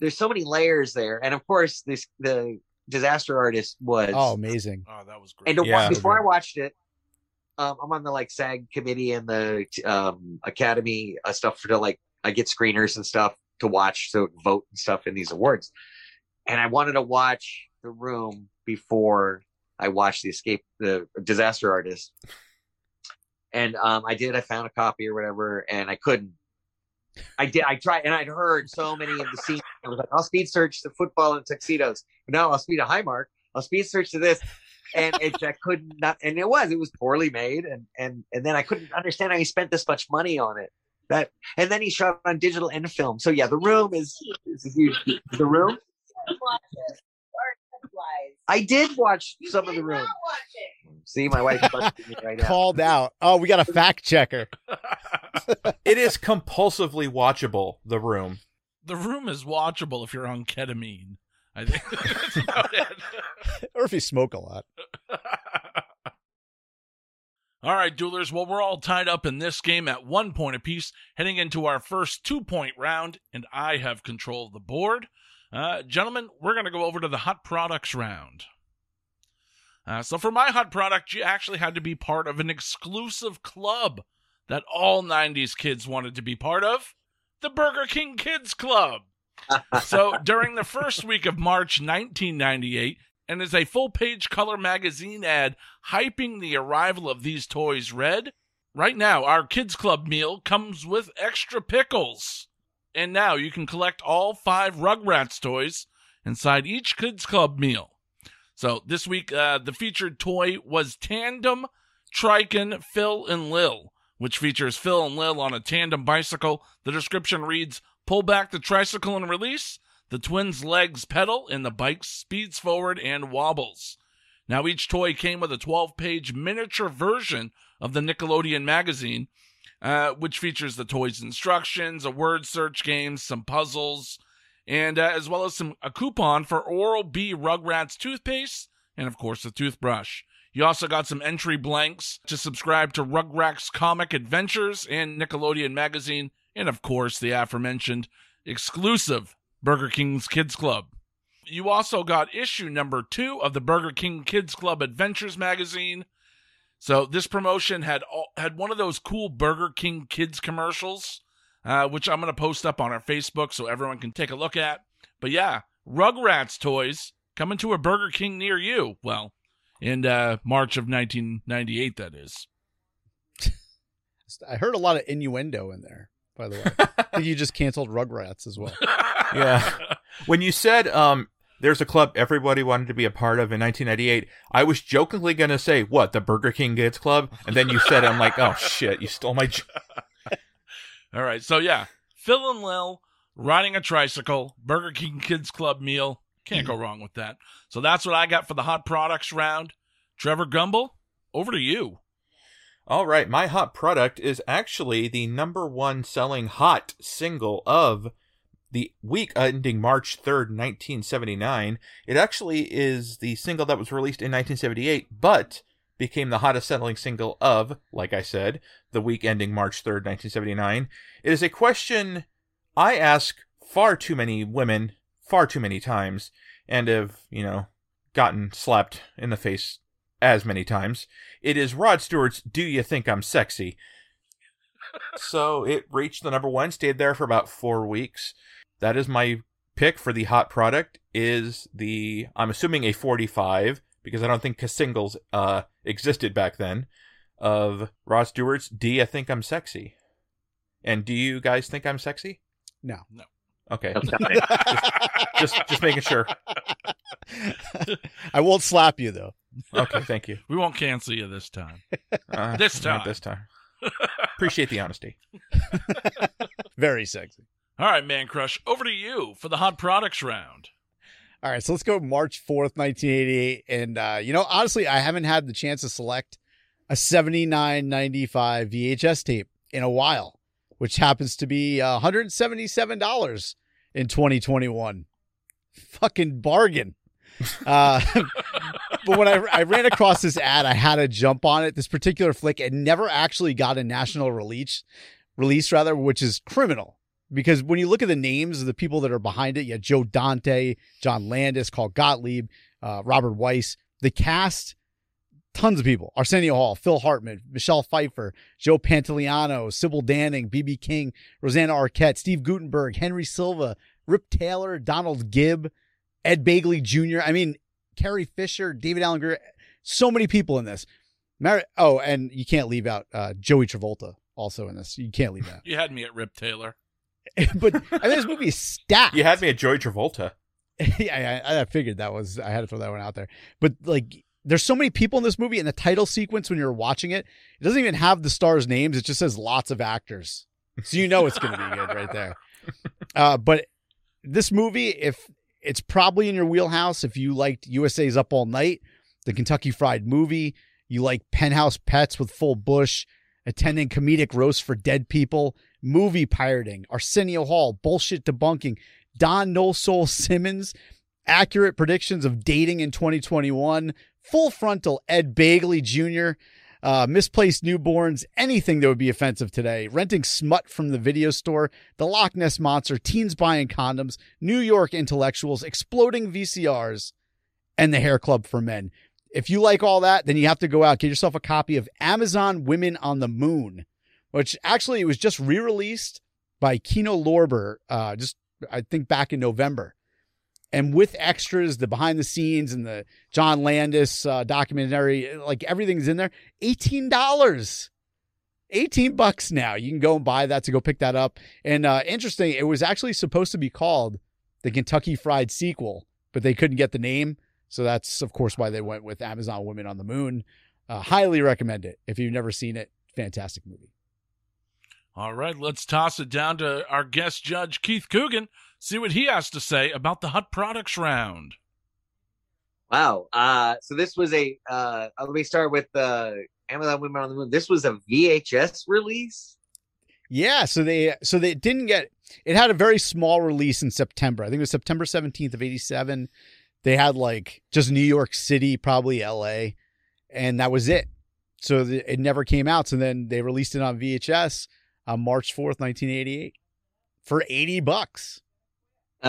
there's so many layers there, and of course, this the disaster artist was Oh, amazing. oh, that was great. and Yeah. before I watched it, um, I'm on the like SAG committee and the um, Academy uh, stuff for to like I get screeners and stuff to watch, so vote and stuff in these awards. And I wanted to watch The Room before I watched the Escape, the Disaster Artist. And um, I did. I found a copy or whatever, and I couldn't. I did. I tried, and I'd heard so many of the scenes. I was like, "I'll speed search the football and tuxedos." No, I'll speed a high mark. I'll speed search to this and it I could not not and it was it was poorly made and and and then I couldn't understand how he spent this much money on it. That and then he shot on digital and film. So yeah, the room is is a huge the room. I did watch some of the room. See, my wife me right now. Called out. Oh, we got a fact checker. It is compulsively watchable. The Room. the room is watchable if you're on ketamine. I think that's about it. or if you smoke a lot. all right, duelers. Well, we're all tied up in this game at one point apiece, heading into our first two point round, and I have control of the board. Uh, gentlemen, we're going to go over to the hot products round. Uh, so, for my hot product, you actually had to be part of an exclusive club that all 90s kids wanted to be part of the Burger King Kids Club. So, during the first week of March 1998, and as a full page color magazine ad hyping the arrival of these toys read, right now our Kids Club meal comes with extra pickles. And now you can collect all five Rugrats toys inside each Kids Club meal. So this week, uh, the featured toy was Tandem Triken Phil and Lil, which features Phil and Lil on a tandem bicycle. The description reads Pull back the tricycle and release. The twins' legs pedal and the bike speeds forward and wobbles. Now, each toy came with a 12 page miniature version of the Nickelodeon magazine, uh, which features the toys' instructions, a word search game, some puzzles, and uh, as well as some a coupon for Oral B Rugrats toothpaste, and of course, a toothbrush. You also got some entry blanks to subscribe to Rugrats Comic Adventures and Nickelodeon magazine, and of course, the aforementioned exclusive Burger King's Kids Club. You also got issue number two of the Burger King Kids Club Adventures magazine. So this promotion had all, had one of those cool Burger King Kids commercials, uh, which I'm going to post up on our Facebook so everyone can take a look at. But yeah, Rugrats toys coming to a Burger King near you. Well, in uh, March of 1998, that is. I heard a lot of innuendo in there, by the way. I think you just canceled Rugrats as well. Yeah. When you said um there's a club everybody wanted to be a part of in 1998, I was jokingly going to say, "What, the Burger King Kids Club?" And then you said I'm like, "Oh shit, you stole my j- All right, so yeah, Phil and Lil riding a tricycle, Burger King Kids Club meal. Can't go wrong with that. So that's what I got for the hot products round. Trevor Gumbel, over to you. All right, my hot product is actually the number one selling hot single of the week ending March 3rd, 1979. It actually is the single that was released in 1978, but became the hottest selling single of, like I said, the week ending March 3rd, 1979. It is a question I ask far too many women far too many times and have, you know, gotten slapped in the face as many times. It is Rod Stewart's Do You Think I'm Sexy? so it reached the number one, stayed there for about four weeks. That is my pick for the hot product is the I'm assuming a 45 because I don't think singles uh existed back then of Rod Stewart's Do You Think I'm Sexy? And do you guys think I'm sexy? No. No. Okay. Okay. just just making sure. I won't slap you though. Okay, thank you. We won't cancel you this time. Uh, This not time. This time. Appreciate the honesty. Very sexy. All right, Mancrush, over to you for the hot products round. All right, so let's go March 4th, 1988. And, uh, you know, honestly, I haven't had the chance to select a 79.95 VHS tape in a while, which happens to be uh, $177 in 2021. Fucking bargain. Uh, but when I, I ran across this ad, I had to jump on it. This particular flick, it never actually got a national release, release rather, which is criminal. Because when you look at the names of the people that are behind it, you have Joe Dante, John Landis, Carl Gottlieb, uh, Robert Weiss, the cast, tons of people: Arsenio Hall, Phil Hartman, Michelle Pfeiffer, Joe Pantoliano, Sybil Danning, BB King, Rosanna Arquette, Steve Guttenberg, Henry Silva, Rip Taylor, Donald Gibb, Ed Begley Jr. I mean, Carrie Fisher, David Alan Grier, so many people in this. Mar- oh, and you can't leave out uh, Joey Travolta also in this. You can't leave that. You had me at Rip Taylor. but I mean, this movie is stacked. You had me at Joey Travolta. yeah, I, I figured that was I had to throw that one out there. But like, there's so many people in this movie, and the title sequence when you're watching it, it doesn't even have the stars' names. It just says lots of actors, so you know it's going to be good right there. Uh, but this movie, if it's probably in your wheelhouse, if you liked USA's Up All Night, the Kentucky Fried Movie, you like Penthouse Pets with Full Bush, attending comedic roast for dead people, movie pirating, Arsenio Hall, bullshit debunking, Don No Soul Simmons, accurate predictions of dating in 2021, full frontal Ed Begley Jr., uh, misplaced newborns, anything that would be offensive today, renting smut from the video store, the Loch Ness Monster, teens buying condoms, New York intellectuals, exploding VCRs, and the Hair Club for Men. If you like all that, then you have to go out, get yourself a copy of Amazon Women on the Moon, which actually it was just re released by Kino Lorber, uh, just I think back in November. And with extras, the behind the scenes and the John Landis uh, documentary, like everything's in there. $18. 18 bucks now. You can go and buy that to go pick that up. And uh, interesting, it was actually supposed to be called the Kentucky Fried sequel, but they couldn't get the name. So that's, of course, why they went with Amazon Women on the Moon. Uh, highly recommend it. If you've never seen it, fantastic movie. All right, let's toss it down to our guest judge, Keith Coogan, see what he has to say about the Hut products round. Wow. Uh, so this was a. Uh, let me start with uh, Amazon Women on the Moon. This was a VHS release. Yeah, so they so they didn't get it had a very small release in September. I think it was September 17th of 87. They had like just New York City, probably LA, and that was it. So the, it never came out. So then they released it on VHS on March 4th, 1988 for 80 bucks.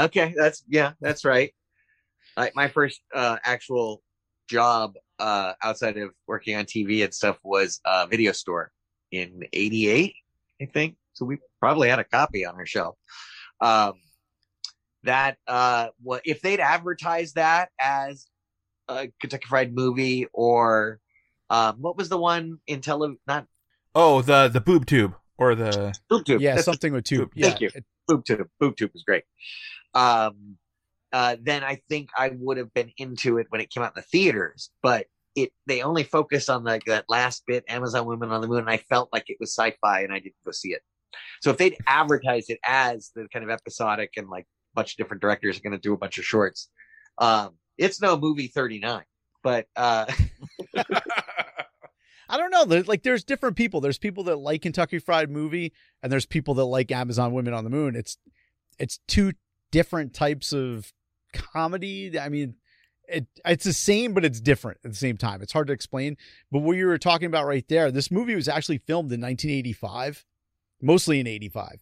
Okay, that's yeah, that's right. Like my first uh, actual job uh, outside of working on TV and stuff was a video store in '88, I think. So we probably had a copy on our shelf. Um, that uh, what if they'd advertised that as a Kentucky Fried Movie or um, what was the one in tele? Not Oh, the the boob tube or the Boob Tube. Yeah, That's something with tube. Yeah. Thank you. Boob Tube. Boob Tube was great. Um, uh, then I think I would have been into it when it came out in the theaters, but it they only focused on like that last bit, Amazon Women on the Moon, and I felt like it was sci-fi, and I didn't go see it. So if they'd advertised it as the kind of episodic and like a bunch of different directors are going to do a bunch of shorts, um, it's no movie thirty nine, but uh, I don't know. Like there's different people. There's people that like Kentucky Fried Movie, and there's people that like Amazon Women on the Moon. It's it's two different types of comedy. I mean, it it's the same, but it's different at the same time. It's hard to explain. But what you were talking about right there, this movie was actually filmed in 1985, mostly in 85.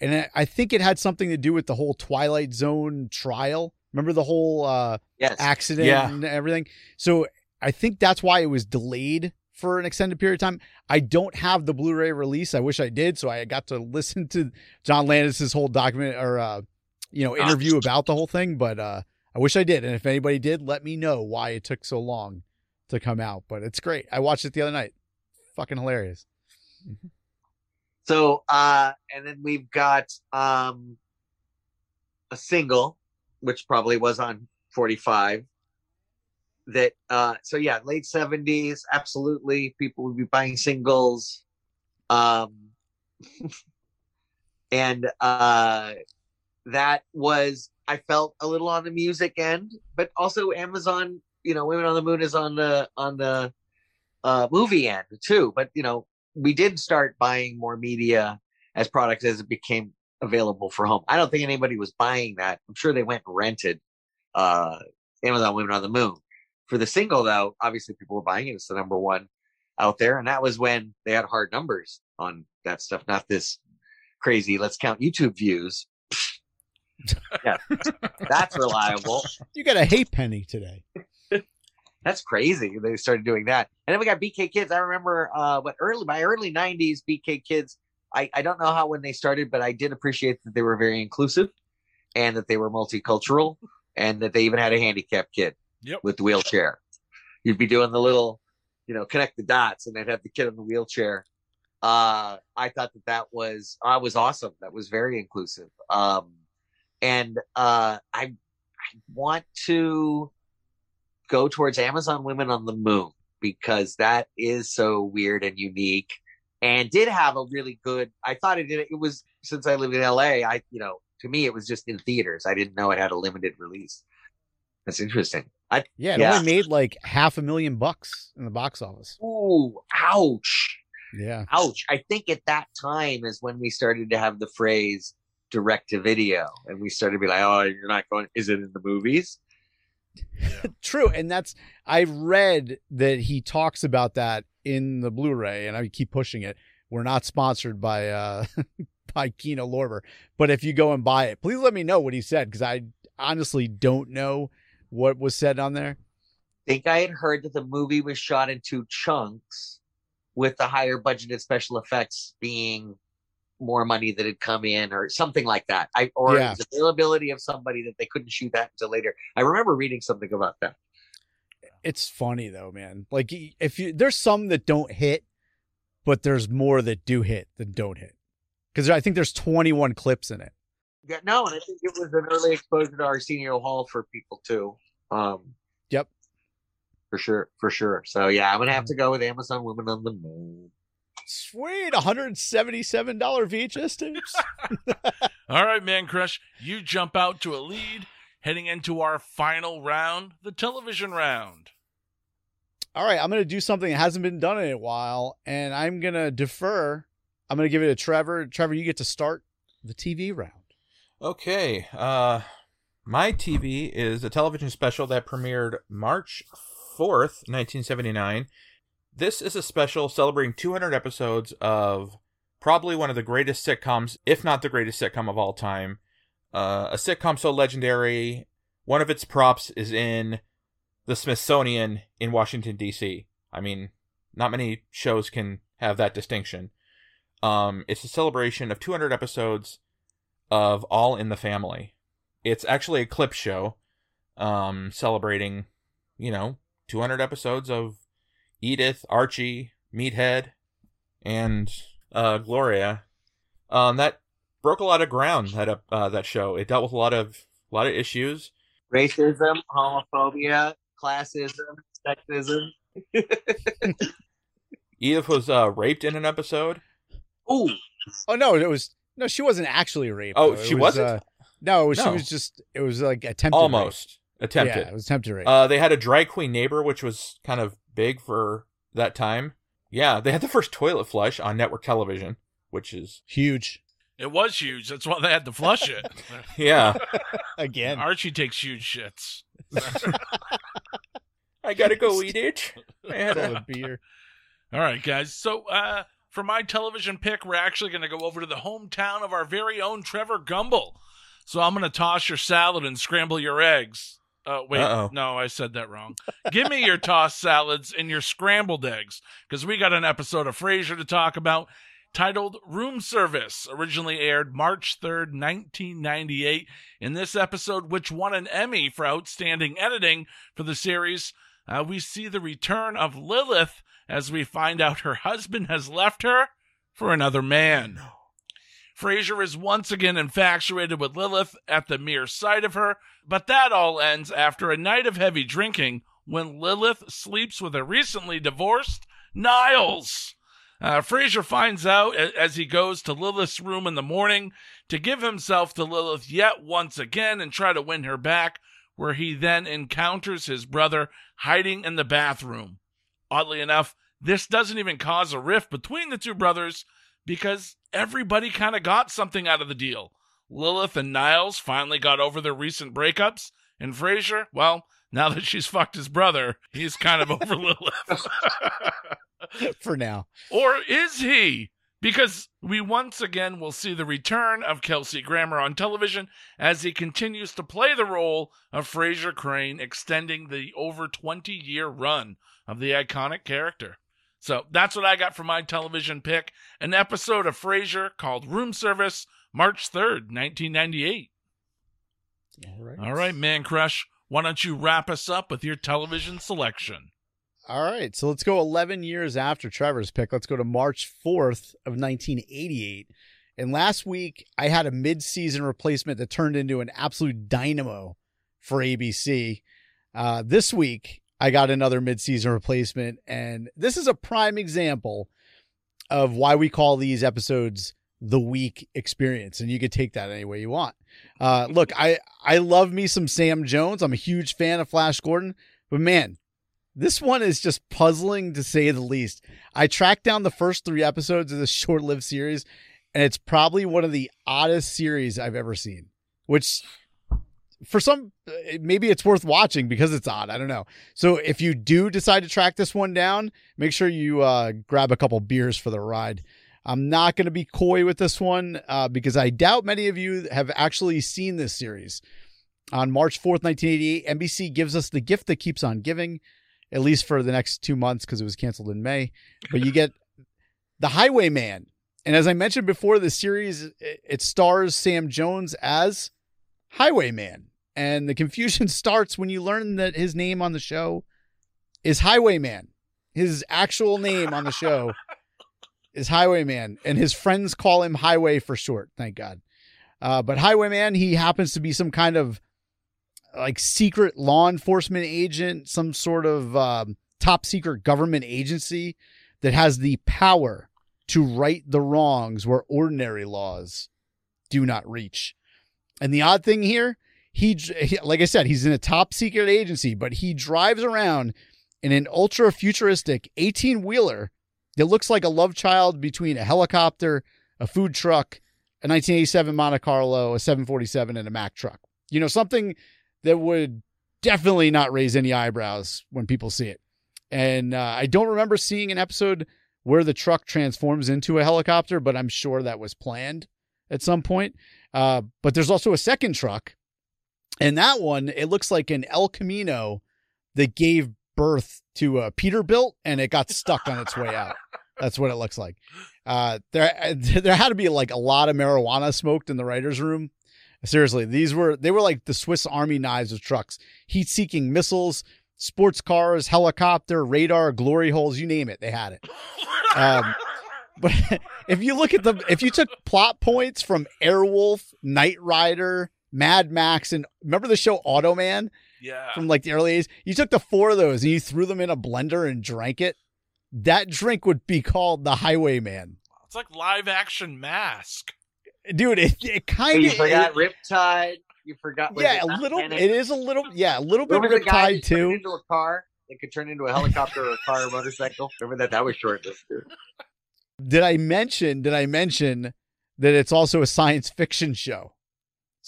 And I- think it had something to do with the whole Twilight Zone trial. Remember the whole uh, Yes. accident Yeah. and everything. So I think that's why it was delayed for an extended period of time. I don't have the Blu-ray release. I wish I did, so I got to listen to John Landis's whole document or uh, you know interview about the whole thing. But uh, I wish I did. And if anybody did, let me know why it took so long to come out. But it's great. I watched it the other night. Fucking hilarious. So uh and then we've got um a single, which probably was on 45. That uh so yeah, late 70s, absolutely. People would be buying singles. Um and uh that was I felt a little on the music end, but also Amazon, you know, Women on the Moon is on the on the uh movie end too. But you know, we did start buying more media as products as it became available for home. I don't think anybody was buying that. I'm sure they went and rented uh Amazon Women on the Moon. For the single though, obviously people were buying it. It's the number one out there. And that was when they had hard numbers on that stuff, not this crazy let's count YouTube views. yeah. That's reliable. You got a hate penny today. That's crazy. They started doing that. And then we got BK Kids. I remember uh what early my early nineties BK Kids. I, I don't know how when they started, but I did appreciate that they were very inclusive and that they were multicultural and that they even had a handicapped kid Yep. with the wheelchair. You'd be doing the little, you know, connect the dots and they'd have the kid in the wheelchair. Uh I thought that that was I was awesome. That was very inclusive. Um and uh I I want to go towards Amazon Women on the Moon because that is so weird and unique and did have a really good I thought it did it was since I lived in LA I you know to me it was just in theaters I didn't know it had a limited release that's interesting I Yeah, it Yeah. only made like half a million bucks in the box office. ooh ouch Yeah. ouch I think at that time is when we started to have the phrase direct to video and we started to be like oh you're not going is it in the movies True, and that's I read that he talks about that in the Blu-ray, and I keep pushing it. We're not sponsored by uh by Kino Lorber, but if you go and buy it, please let me know what he said because I honestly don't know what was said on there. I think I had heard that the movie was shot in two chunks, with the higher budgeted special effects being more money that had come in, or something like that. I or Yeah. it availability of somebody that they couldn't shoot that until later. I remember reading something about that. It's funny though, man. Like if you there's some that don't hit, but there's more that do hit than don't hit. Because I think there's 21 clips in it. Yeah, no, and I think it was an early exposure to Arsenio Hall for people too. Um, Yep. for sure, for sure. So yeah, I'm gonna have to go with Amazon Women on the Moon. Sweet, 177 dollar VHS tapes. All right, Mancrush, you jump out to a lead, heading into our final round, the television round. All right, I'm going to do something that hasn't been done in a while, and I'm going to defer. I'm going to give it to Trevor. Trevor, you get to start the TV round. Okay. Uh, my TV is a television special that premiered March 4th, 1979. This is a special celebrating 200 episodes of probably one of the greatest sitcoms, if not the greatest sitcom of all time. Uh, a sitcom so legendary, one of its props is in the Smithsonian in Washington, D.C. I mean, not many shows can have that distinction. Um, it's a celebration of 200 episodes of All in the Family. It's actually a clip show um, celebrating, you know, 200 episodes of Edith, Archie, Meathead, and uh, Gloria. Um, that broke a lot of ground. That uh, that show. It dealt with a lot of a lot of issues. Racism, homophobia, classism, sexism. Edith was uh, raped in an episode. Ooh, Oh no, it was no, she wasn't actually raped. Oh. It she was, wasn't? Uh, no, it was, she was just. It was like attempted. rape. Almost attempted. Yeah, it was attempted rape. Uh, they had a drag queen neighbor, which was kind of big for that time. Yeah, they had the first toilet flush on network television, which is Huge. It was huge. That's why they had to flush it. Yeah. Again. Archie takes huge shits. I gotta go eat it. I had Full a- beer. All right, guys. So, uh, for my television pick, we're actually going to go over to the hometown of our very own Trevor Gumbel. So I'm going to toss your salad and scramble your eggs. Uh, wait, Uh-oh. no, I said that wrong. Give me your tossed salads and your scrambled eggs, because we got an episode of Frasier to talk about titled Room Service, originally aired March 3rd, 1998. In this episode, which won an Emmy for outstanding editing for the series, uh, we see the return of Lilith as we find out her husband has left her for another man. Frasier is once again infatuated with Lilith at the mere sight of her, but that all ends after a night of heavy drinking when Lilith sleeps with a recently divorced Niles. Uh, Frasier finds out as he goes to Lilith's room in the morning to give himself to Lilith yet once again and try to win her back, where he then encounters his brother hiding in the bathroom. Oddly enough, this doesn't even cause a rift between the two brothers because everybody kind of got something out of the deal. Lilith and Niles finally got over their recent breakups, and Frasier, well, now that she's fucked his brother, he's kind of over Lilith. For now. Or is he? Because we once again will see the return of Kelsey Grammer on television as he continues to play the role of Frasier Crane, extending the over 20 year run of the iconic character. So that's what I got for my television pick an episode of Frasier called Room Service, March 3rd, 1998. All right. All right, Mancrush, why don't you wrap us up with your television selection? All right, so let's go 11 years after Trevor's pick. Let's go to March 4th of 1988. And last week, I had a mid-season replacement that turned into an absolute dynamo for ABC. Uh, this week, I got another mid-season replacement, and this is a prime example of why we call these episodes the week experience, and you could take that any way you want. Uh, look, I I love me some Sam Jones. I'm a huge fan of Flash Gordon, but man, this one is just puzzling to say the least. I tracked down the first three episodes of this short lived series, and it's probably one of the oddest series I've ever seen. Which, for some, uh, maybe it's worth watching because it's odd. I don't know. So if you do decide to track this one down, make sure you uh, grab a couple beers for the ride. I'm not going to be coy with this one uh, because I doubt many of you have actually seen this series. On March 4th, 1988, NBC gives us the gift that keeps on giving at least for the next two months because it was canceled in May. But you get the Highwayman, and as I mentioned before, the series it stars Sam Jones as Highwayman, and the confusion starts when you learn that his name on the show is Highwayman. His actual name on the show is Highwayman, and his friends call him Highway for short. Thank God. Uh, but Highwayman, he happens to be some kind of like secret law enforcement agent, some sort of um, top secret government agency that has the power to right the wrongs where ordinary laws do not reach. And the odd thing here, he, he like I said, he's in a top secret agency, but he drives around in an ultra futuristic 18 wheeler that looks like a love child between a helicopter, a food truck, a 1987 Monte Carlo, a 747, and a Mack truck. You know, something that would definitely not raise any eyebrows when people see it. And uh, I don't remember seeing an episode where the truck transforms into a helicopter, but I'm sure that was planned at some point. Uh, but there's also a second truck, and that one it looks like an El Camino that gave birth to a Peterbilt, and it got stuck on its way out. That's what it looks like. Uh, there, there had to be like a lot of marijuana smoked in the writers' room. Seriously, these were they were like the Swiss Army knives of trucks, heat-seeking missiles, sports cars, helicopter, radar, glory holes, you name it, they had it. Um, but if you look at the, if you took plot points from Airwolf, Knight Rider, Mad Max, and remember the show Automan Yeah. from like the early 80s, you took the four of those and you threw them in a blender and drank it. That drink would be called the Highwayman. It's like live action mask. Dude, it, it So kind you of forgot Riptide. You forgot. yeah, a little. Panic? It is a little, yeah, a little bit Remember the guy riptide that turned too. into a car? That could turn into a helicopter or a car or motorcycle. Remember that? That was short too. Did I mention? Did I mention that it's also a science fiction show.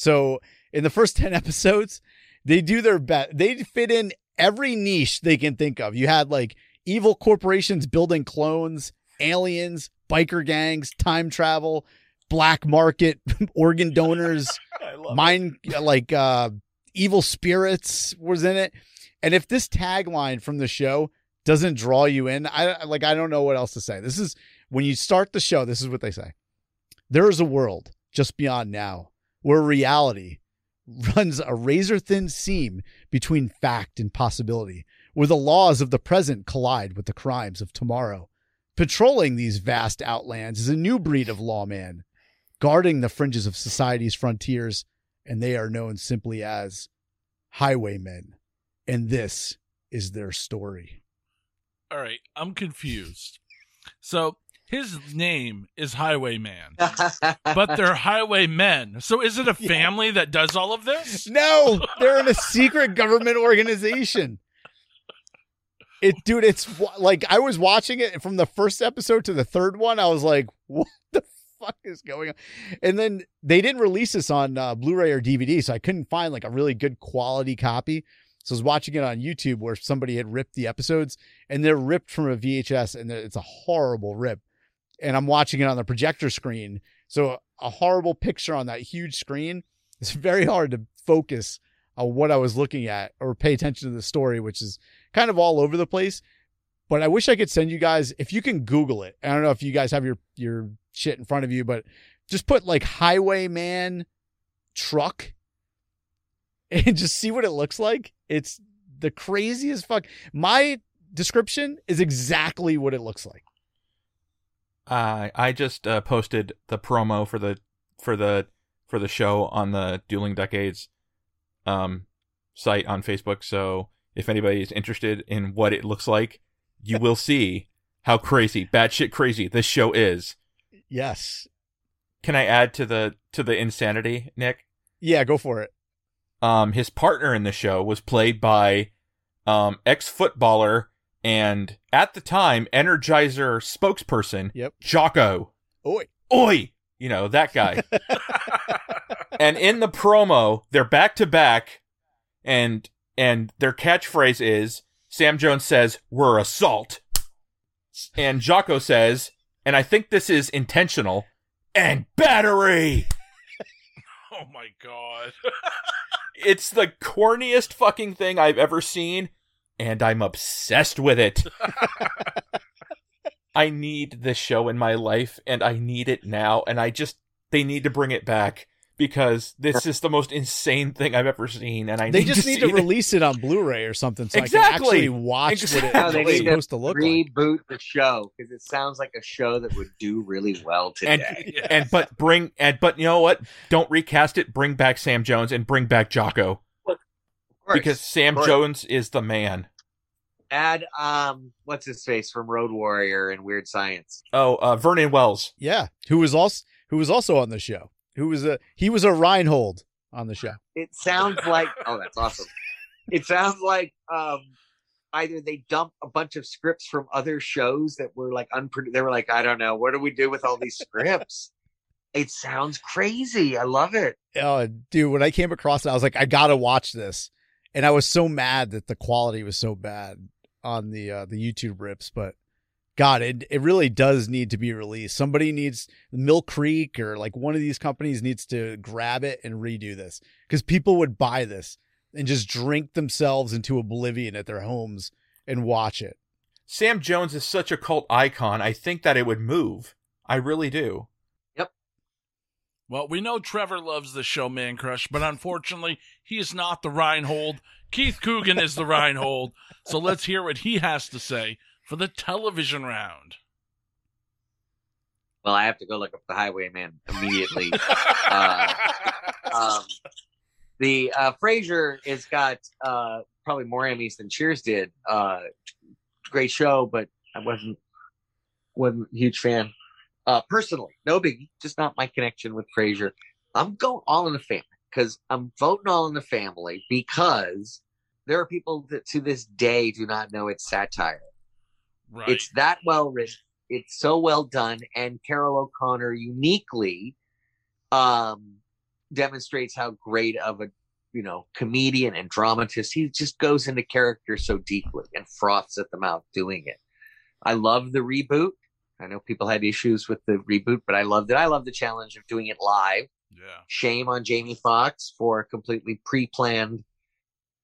So in the first 10 episodes, they do their best. They fit in every niche they can think of. You had like evil corporations building clones, aliens, biker gangs, time travel, black market organ donors, mind like uh evil spirits was in it. And if this tagline from the show doesn't draw you in, I like I don't know what else to say. This is when you start the show, this is what they say. There is a world just beyond now where reality runs a razor thin seam between fact and possibility, where the laws of the present collide with the crimes of tomorrow. Patrolling these vast outlands is a new breed of lawman, guarding the fringes of society's frontiers, and they are known simply as highwaymen. And this is their story. All right, I'm confused. So his name is Highwayman, but they're highwaymen. So is it a Yeah. family that does all of this? No, they're in a secret government organization. It, dude, it's like I was watching it from the first episode to the third one. I was like, what the fuck is going on? And then they didn't release this on uh, Blu-ray or DVD, so I couldn't find like a really good quality copy. So I was watching it on YouTube where somebody had ripped the episodes, and they're ripped from a VHS, and it's a horrible rip. And I'm watching it on the projector screen, so a horrible picture on that huge screen. It's very hard to focus on what I was looking at or pay attention to the story, which is kind of all over the place. But I wish I could send you guys if you can Google it. I don't know if you guys have your your shit in front of you, but just put like Highwayman truck and just see what it looks like. It's the craziest fuck. My description is exactly what it looks like. Uh, I just uh, posted the promo for the for the for the show on the Dueling Decades um site on Facebook. So if anybody is interested in what it looks like, you will see how crazy, batshit crazy this show is. Yes. Can I add to the to the insanity, Nick? Yeah, go for it. Um, his partner in the show was played by um ex footballer and at the time Energizer spokesperson Yep. Jacko. Oi. Oi! You know, that guy. and in the promo, they're back to back and and their catchphrase is Sam Jones says, We're assault. And Jacko says, and I think this is intentional, and battery. Oh my god. It's the corniest fucking thing I've ever seen, and I'm obsessed with it. I need this show in my life, and I need it now, and I just they need to bring it back because this is the most insane thing I've ever seen, and I They need just to need see to it. release it on Blu-ray or something so I can actually watch Exactly. what it- they it's need to supposed to look like. Reboot the show because it sounds like a show that would do really well and today. And but bring and but you know what? Don't recast it. Bring back Sam Jones and bring back Jacko Of course, because Sam. Jones is the man. add um, what's his face from Road Warrior and Weird Science. Oh, uh, Vernon Wells. Yeah, who was also who was also on the show. Who was a he was a Reinhold on the show. It sounds like oh, that's awesome. It sounds like um, either they dumped a bunch of scripts from other shows that were like unpredictable. They were like, I don't know, what do we do with all these scripts? it sounds crazy. I love it. Oh, dude, when I came across it, I was like, I gotta watch this, and I was so mad that the quality was so bad on the uh, the YouTube rips. But God, it it really does need to be released. Somebody needs Mill Creek or like one of these companies needs to grab it and redo this because people would buy this and just drink themselves into oblivion at their homes and watch it. Sam Jones is such a cult icon. I think that it would move. I really do. Well, we know Trevor loves the show Mancrush, but unfortunately, he is not the Reinhold. Keith Coogan is the Reinhold. So let's hear what he has to say for the television round. Well, I have to go look up the Highwayman immediately. Uh, um, the uh, Frasier has got uh, probably more Emmys than Cheers did. Uh, great show, but I wasn't wasn't a huge fan. Uh, personally, no biggie, just not my connection with Frasier. I'm going all in the family because I'm voting all in the family because there are people that to this day do not know it's satire. right. It's that well written. It's so well done, and Carroll O'Connor uniquely um, demonstrates how great of a you know comedian and dramatist he just goes into character so deeply and froths at the mouth doing it. I love the reboot. I know people had issues with the reboot, but I loved it. I love the challenge of doing it live. Yeah. Shame on Jamie Foxx for completely pre-planned.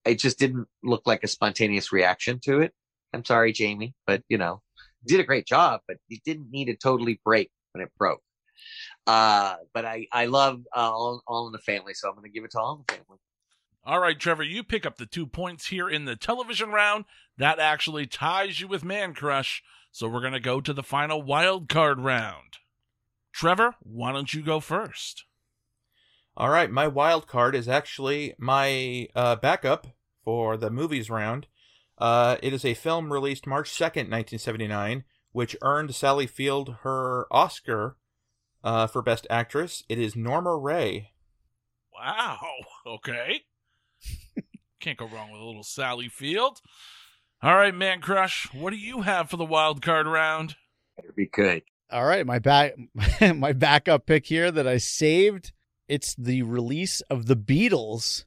It just didn't look like a spontaneous reaction to it. I'm sorry, Jamie, but you know, did a great job, but you didn't need to totally break when it broke. Uh, but I I love uh, all, all in the family, so I'm going to give it to all in the family. All right, Trevor, you pick up the two points here in the television round. That actually ties you with Mancrush. So we're going to go to the final wild card round. Trevor, why don't you go first? All right, my wild card is actually my uh, backup for the movies round. Uh, it is a film released March 2nd, 1979, which earned Sally Field her Oscar uh, for Best Actress. It is Norma Rae. Wow. Okay. Can't go wrong with a little Sally Field. All right, Mancrush, what do you have for the wild card round? It'd be good. All right, my back my backup pick here that I saved. It's the release of the Beatles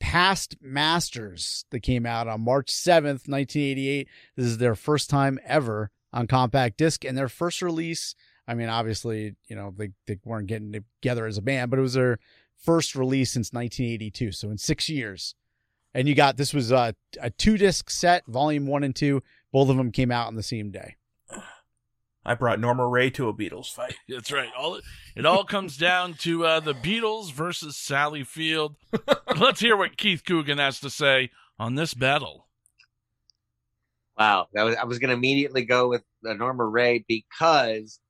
Past Masters that came out on March 7th, 1988. This is their first time ever on compact disc and their first release. I mean, obviously, you know, they, they weren't getting together as a band, but it was their first release since 1982. So in six years. And you got this was a, a two disc set, volume one and two. Both of them came out on the same day. I brought Norma Rae to a Beatles fight. That's right. All it all comes down to uh, the Beatles versus Sally Field. Let's hear what Keith Coogan has to say on this battle. Wow, that was I was going to immediately go with uh, Norma Rae because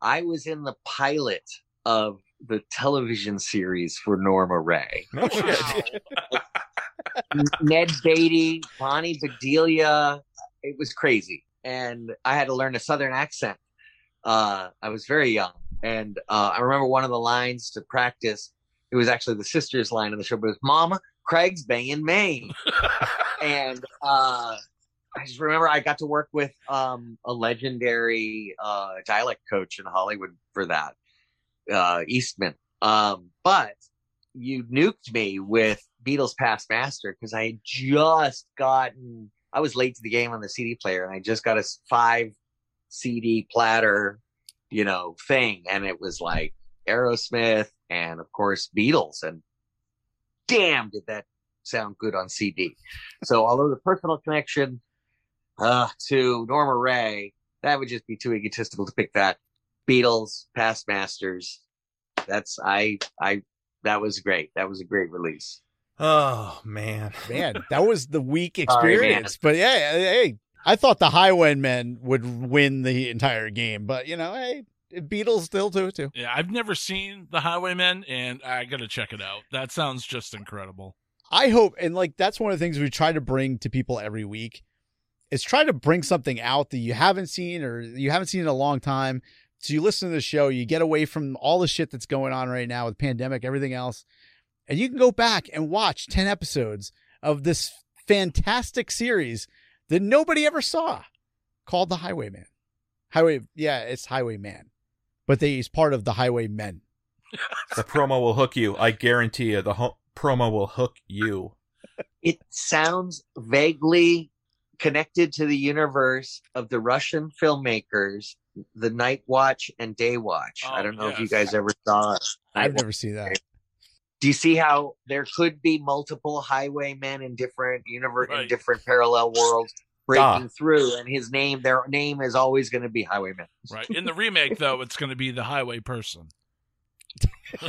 I was in the pilot of the television series for Norma Rae. No shit. Ned Beatty, Bonnie Bedelia. It was crazy. And I had to learn a Southern accent. Uh, I was very young. And uh, I remember one of the lines to practice. It was actually the sister's line in the show, but it was Mama, Craig's banging Maine. and uh, I just remember I got to work with um, a legendary uh, dialect coach in Hollywood for that, uh, Easton. Um, but you nuked me with Beatles Past Master because I had just gotten, I was late to the game on the CD player and I just got a five CD platter, you know, thing. And it was like Aerosmith and of course Beatles. And damn, did that sound good on CD. So although the personal connection uh, to Norma Rae, that would just be too egotistical to pick that. Beatles, Past Masters. That's I I that was great. That was a great release. Oh man. Man, that was the weak Sorry, man. experience. but yeah, hey, I thought the Highwaymen would win the entire game, but you know, hey, Beatles still do it too. Yeah, I've never seen The Highwaymen, and I got to check it out. That sounds just incredible. I hope, and like that's one of the things we try to bring to people every week is try to bring something out that you haven't seen or you haven't seen in a long time. So you listen to the show, you get away from all the shit that's going on right now with pandemic, everything else, and you can go back and watch 10 episodes of this fantastic series that nobody ever saw called The Highwayman. Highway, yeah, it's Highwayman, but they, he's part of the Highwaymen. The promo will hook you. I guarantee you. The ho- promo will hook you. It sounds vaguely connected to the universe of the Russian filmmakers, The Night Watch and Day Watch. Oh, I Oh, don't know if you guys ever saw it. I've never seen that. Do you see how there could be multiple highwaymen in different universe in different parallel worlds breaking Ah. through, and his name, their name is always going to be Highwayman. Right. In the remake, though, it's going to be the highway person.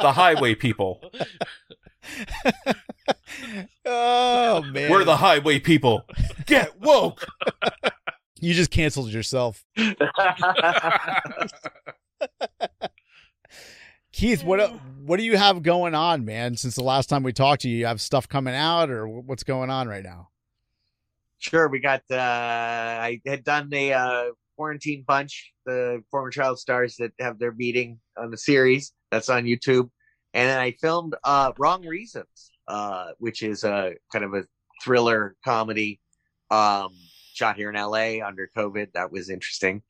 The highway people. oh man, We're the highway people. Get woke. you just canceled yourself. Keith, what what do you have going on, man? Since the last time we talked to you, you have stuff coming out, or what's going on right now? Sure, we got. uh I had done the uh, quarantine bunch, the former child stars that have their meeting on the series that's on YouTube, and then I filmed uh, "Wrong Reasons," uh, which is a kind of a thriller comedy, um, shot here in LA under COVID. That was interesting,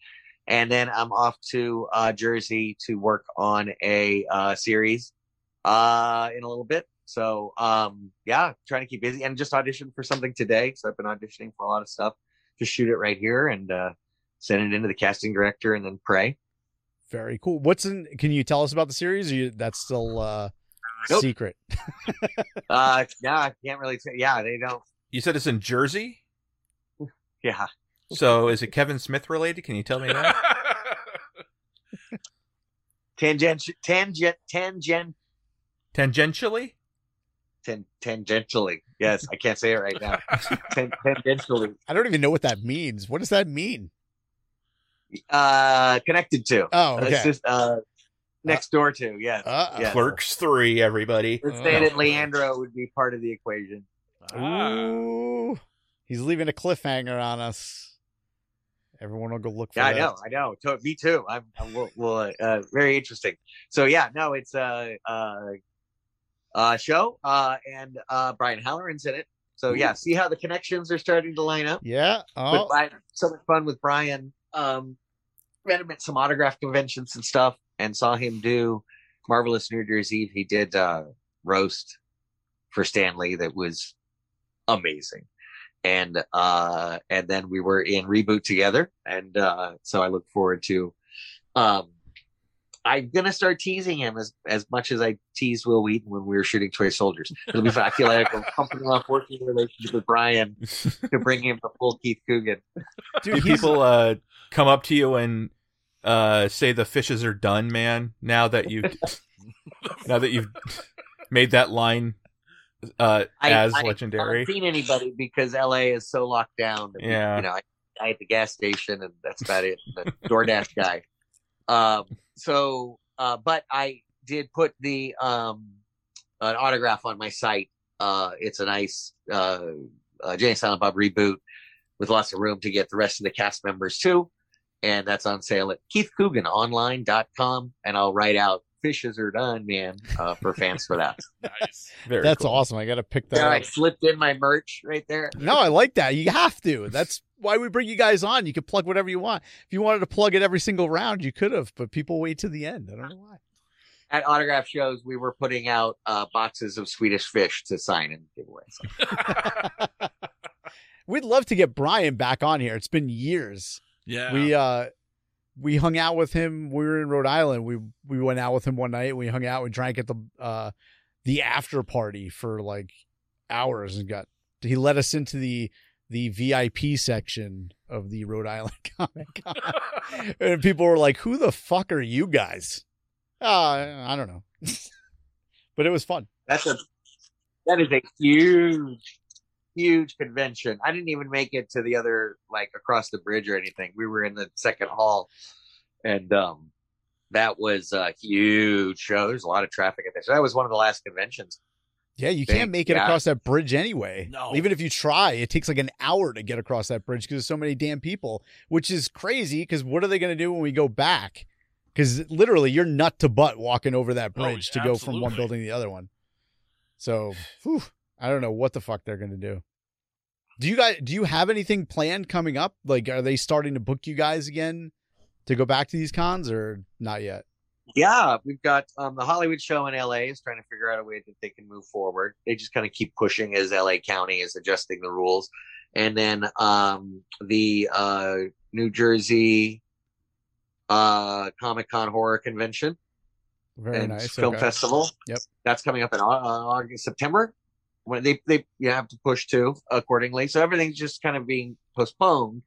and then I'm off to uh, Jersey to work on a uh, series uh, in a little bit. So um, yeah, trying to keep busy and just auditioned for something today. So I've been auditioning for a lot of stuff. Just shoot it right here and uh, send it into the casting director and then pray. Very cool. What's in? Can you tell us about the series? Or you, that's still uh, Nope. secret. Uh, yeah, I can't really say. Yeah, they don't. You said it's in Jersey. Yeah, So is it Kevin Smith related? Can you tell me that? tangent, tangent, tangent, Tangentially? tan, tangentially. Yes, I can't say it right now. Tan, tangentially, I don't even know what that means. What does that mean? uh, connected to. Oh, It's okay. just uh, next door to. Yes. Uh, Yeah. Clerks three, everybody. We're saying that Leandro would be part of the equation. Ooh, he's leaving a cliffhanger on us. Everyone will go look for Yeah, I know, I know. To- me too. I'm, I'm well, well, uh, very interesting. So yeah, no, it's a uh, uh, show, uh, and uh, Brian O'Halloran's in it. So yeah, see how the connections are starting to line up. Yeah. Oh, Brian, so much fun with Brian. Um, met him at some autograph conventions and stuff, and saw him do marvelous New Year's Eve. He did uh, roast for Stanley that was amazing, and uh, and then we were in reboot together, and uh, so I look forward to. Um, I'm gonna start teasing him as as much as I teased Wil Wheaton when we were shooting Toy Soldiers. It'll be fun. I feel like I'm comfortable enough working relationship with Brian to bring him the full Keith Coogan. Do people uh, come up to you and uh, say the fishes are done, man? Now that you, now that you've made that line uh, I- as I legendary. haven't seen anybody because LA is so locked down. That we- Yeah. you know, I, I at the gas station, and that's about it. The DoorDash guy. Um, so, uh, but I did put the um, an autograph on my site. Uh, it's a nice uh, uh, Jay Silent Bob reboot with lots of room to get the rest of the cast members too. And that's on sale at keithcooganonline.com. And I'll write out fishes are done, man, uh, for fans for that. nice. Very that's cool. awesome. I got to pick that There, I slipped in my merch right there. No, I like that. You have to. That's why we bring you guys on. You can plug whatever you want. If you wanted to plug it every single round, you could have, but people wait to the end. I don't know why. At autograph shows, we were putting out uh, boxes of Swedish fish to sign and give away. So, We'd love to get Brian back on here. It's been years. Yeah. We uh we hung out with him. We were in Rhode Island. We we went out with him one night. We hung out. We drank at the uh the after party for like hours and got he let us into the the VIP section of the Rhode Island Comic Con. and people were like, "Who the fuck are you guys?" Uh, I don't know. but it was fun. that's a that is a huge, huge convention. I didn't even make it to the other like across the bridge or anything. We were in the second hall, and um, that was a huge show. There's a lot of traffic at there. So that was one of the last conventions. Yeah, you Thank can't make it God. across that bridge anyway. No. Even if you try, it takes like an hour to get across that bridge because there's so many damn people, which is crazy because what are they going to do when we go back? Because literally, you're nut to butt walking over that Oh, bridge to go from one building to the other one. So, whew, I don't know what the fuck they're going to do. Do you guys, do you have anything planned coming up? Like, are they starting to book you guys again to go back to these cons or not yet? Yeah, we've got um, the Hollywood show in LA is trying to figure out a way that they can move forward. They just kind of keep pushing as LA County is adjusting the rules. And then um, the uh, New Jersey uh, Comic Con Horror Convention Very and nice. Film okay. Festival. Yep. That's coming up in uh, August, September. When they they you have to push too accordingly. So everything's just kind of being postponed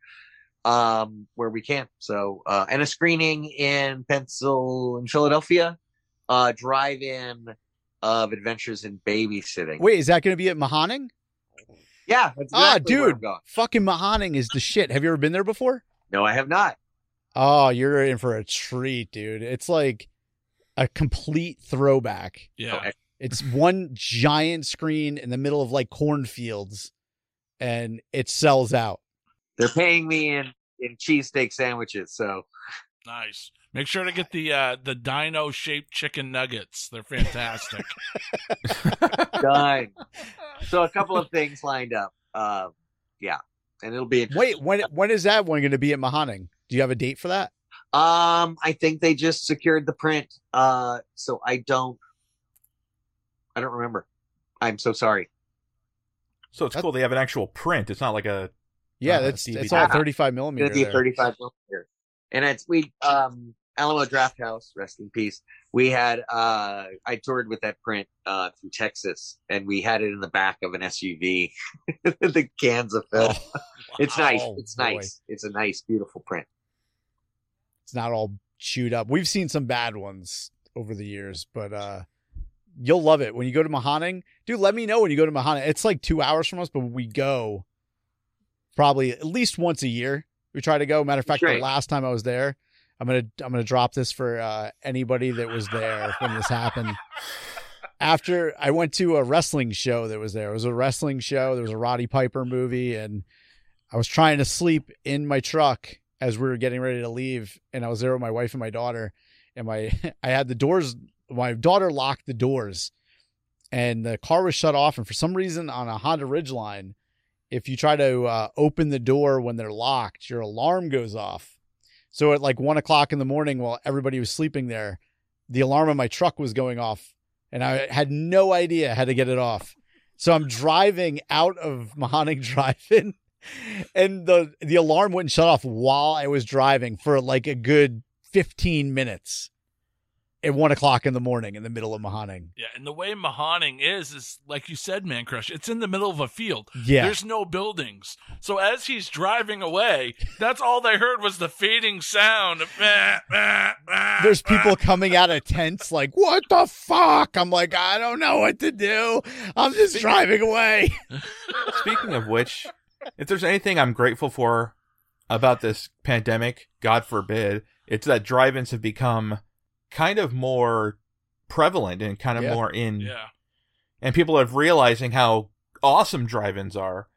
um where we can. So uh and a screening in Pencil in Philadelphia, uh drive-in of Adventures in Babysitting. Wait, is that going to be at Mahoning? yeah, that's Ah, exactly where I'm dude, going. fucking Mahoning is the shit. Have you ever been there before? No, I have not. Oh, you're in for a treat, dude. It's like a complete throwback. Yeah. It's one giant screen in the middle of like cornfields and it sells out. They're paying me in in cheesesteak sandwiches, so Nice. Make sure to get the uh, the dino shaped chicken nuggets. They're fantastic. done. so a couple of things lined up. Um, yeah, and it'll be. Wait, when when is that one going to be at Mahoning? Do you have a date for that? Um, I think they just secured the print. Uh, so I don't, I don't remember. I'm so sorry. So it's That- cool they have an actual print. It's not like a Yeah, Uh, that's DVD. that's all 35 millimeter. It's gonna be a there. 35 millimeter, and it's we um Alamo Drafthouse, rest in peace. We had uh I toured with that print uh through Texas, and we had it in the back of an SUV. the cans of film. Oh, it's nice. It's boy. nice. It's a nice, beautiful print. It's not all chewed up. We've seen some bad ones over the years, but uh you'll love it when you go to Mahoning. Dude, let me know when you go to Mahoning. It's like two hours from us, but we go probably at least once a year. We try to go. Matter of fact, Great. the last time I was there, I'm gonna I'm gonna drop this for uh, anybody that was there when this happened. After I went to a wrestling show that was there, it was a wrestling show. There was a Roddy Piper movie, and I was trying to sleep in my truck as we were getting ready to leave, and I was there with my wife and my daughter, and my I had the doors. My daughter locked the doors, and the car was shut off. And for some reason, on a Honda Ridgeline, if you try to uh, open the door when they're locked, your alarm goes off. So at like one o'clock in the morning, while everybody was sleeping there, the alarm on my truck was going off, and I had no idea how to get it off. So I'm driving out of Mahoning Drive-In, and the the alarm wouldn't shut off while I was driving for like a good 15 minutes at one o'clock in the morning in the middle of Mahoning. Yeah, and the way Mahoning is is like you said, Mancrush. It's in the middle of a field. Yeah. There's no buildings. So as he's driving away, that's all they heard was the fading sound. Of, "Bah, bah, bah, There's bah." people coming out of tents like, what the fuck? I'm like, I don't know what to do. I'm just driving away. Speaking of which, if there's anything I'm grateful for about this pandemic, God forbid, it's that drive-ins have become kind of more prevalent and kind of Yeah. more in Yeah. and people are realizing how awesome drive-ins are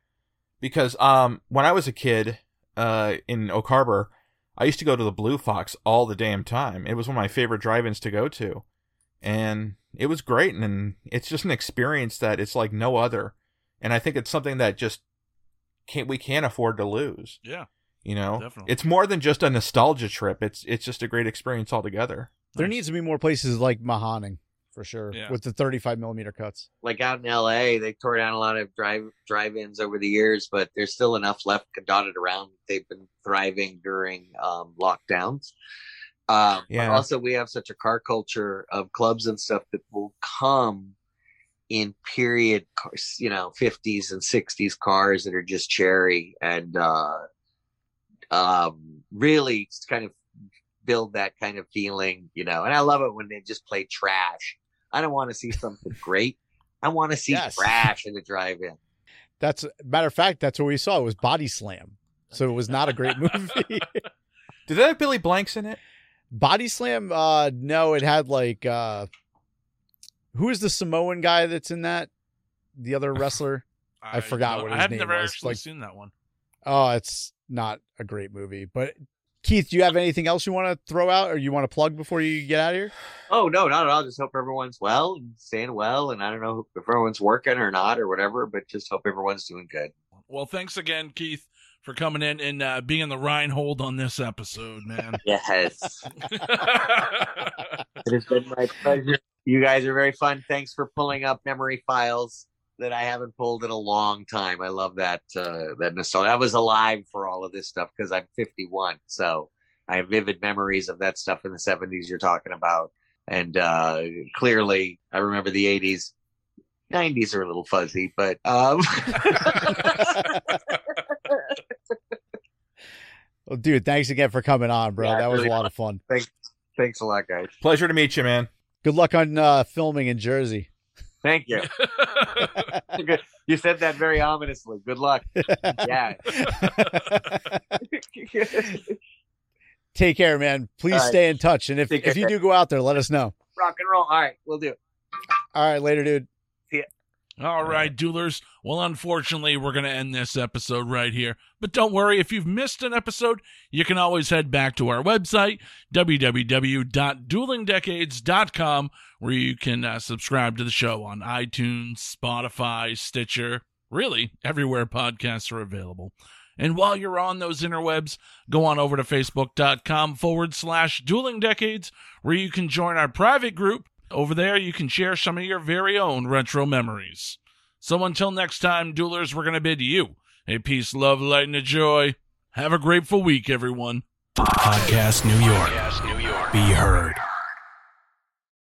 because um when I was a kid uh in Oak Harbor I used to go to the Blue Fox all the damn time. It was one of my favorite drive-ins to go to. And it was great and it's just an experience that it's like no other. And I think it's something that just can't we can't afford to lose. Yeah. You know? Definitely. It's more than just a nostalgia trip. It's it's just a great experience altogether. There needs to be more places like Mahoning for sure Yeah. with the 35 millimeter cuts. Like out in LA, they tore down a lot of drive drive-ins over the years, but there's still enough left dotted around. They've been thriving during um, lockdowns. Um, Yeah. But also, we have such a car culture of clubs and stuff that will come in period, cars, you know, 50s and 60s cars that are just cherry and uh, um, really kind of build that kind of feeling, you know. And I love it when they just play trash. I don't want to see something great. I want to see Yes. trash in the drive-in. That's matter of fact, that's what we saw. It was Body Slam. So it was not a great movie. Did that have Billy Blanks in it? Body Slam, uh no, it had like uh who is the Samoan guy that's in that? The other wrestler? I forgot don't- what I his have name never was, actually like- seen that one. Oh, it's not a great movie. But Keith, do you have anything else you want to throw out or you want to plug before you get out of here? Oh no, not at all. Just hope everyone's well and staying well, and I don't know if everyone's working or not or whatever, but just hope everyone's doing good. Well, thanks again, Keith, for coming in and uh, being the Reinhold on this episode, man. Yes, it has been my pleasure. You guys are very fun. Thanks for pulling up memory files that I haven't pulled in a long time. I love that uh, that nostalgia. I was alive for all of this stuff because I'm 51, so I have vivid memories of that stuff in the 70s you're talking about, and uh, clearly I remember the 80s. 90s are a little fuzzy, but um, Well, dude, thanks again for coming on, bro. Yeah, that was really a lot of fun. Thanks, thanks a lot, guys. Pleasure to meet you, man. Good luck on uh, filming in Jersey. Thank you. Good. You said that very ominously. Good luck. Yeah. Take care, man. Please right. stay in touch. And if, Take if you do go out there, let us know. Rock and roll. All right, we'll do. All right, later, dude. All right, duelers. Well, unfortunately, we're going to end this episode right here. But don't worry, if you've missed an episode, you can always head back to our website, www.duelingdecades.com, where you can uh, subscribe to the show on iTunes, Spotify, Stitcher, really everywhere podcasts are available. And while you're on those interwebs, go on over to facebook.com forward slash dueling decades, where you can join our private group. Over there, you can share some of your very own retro memories. So until next time, duelers, we're going to bid you a peace, love, light, and a joy. Have a grateful week, everyone. Podcast New York. Be heard.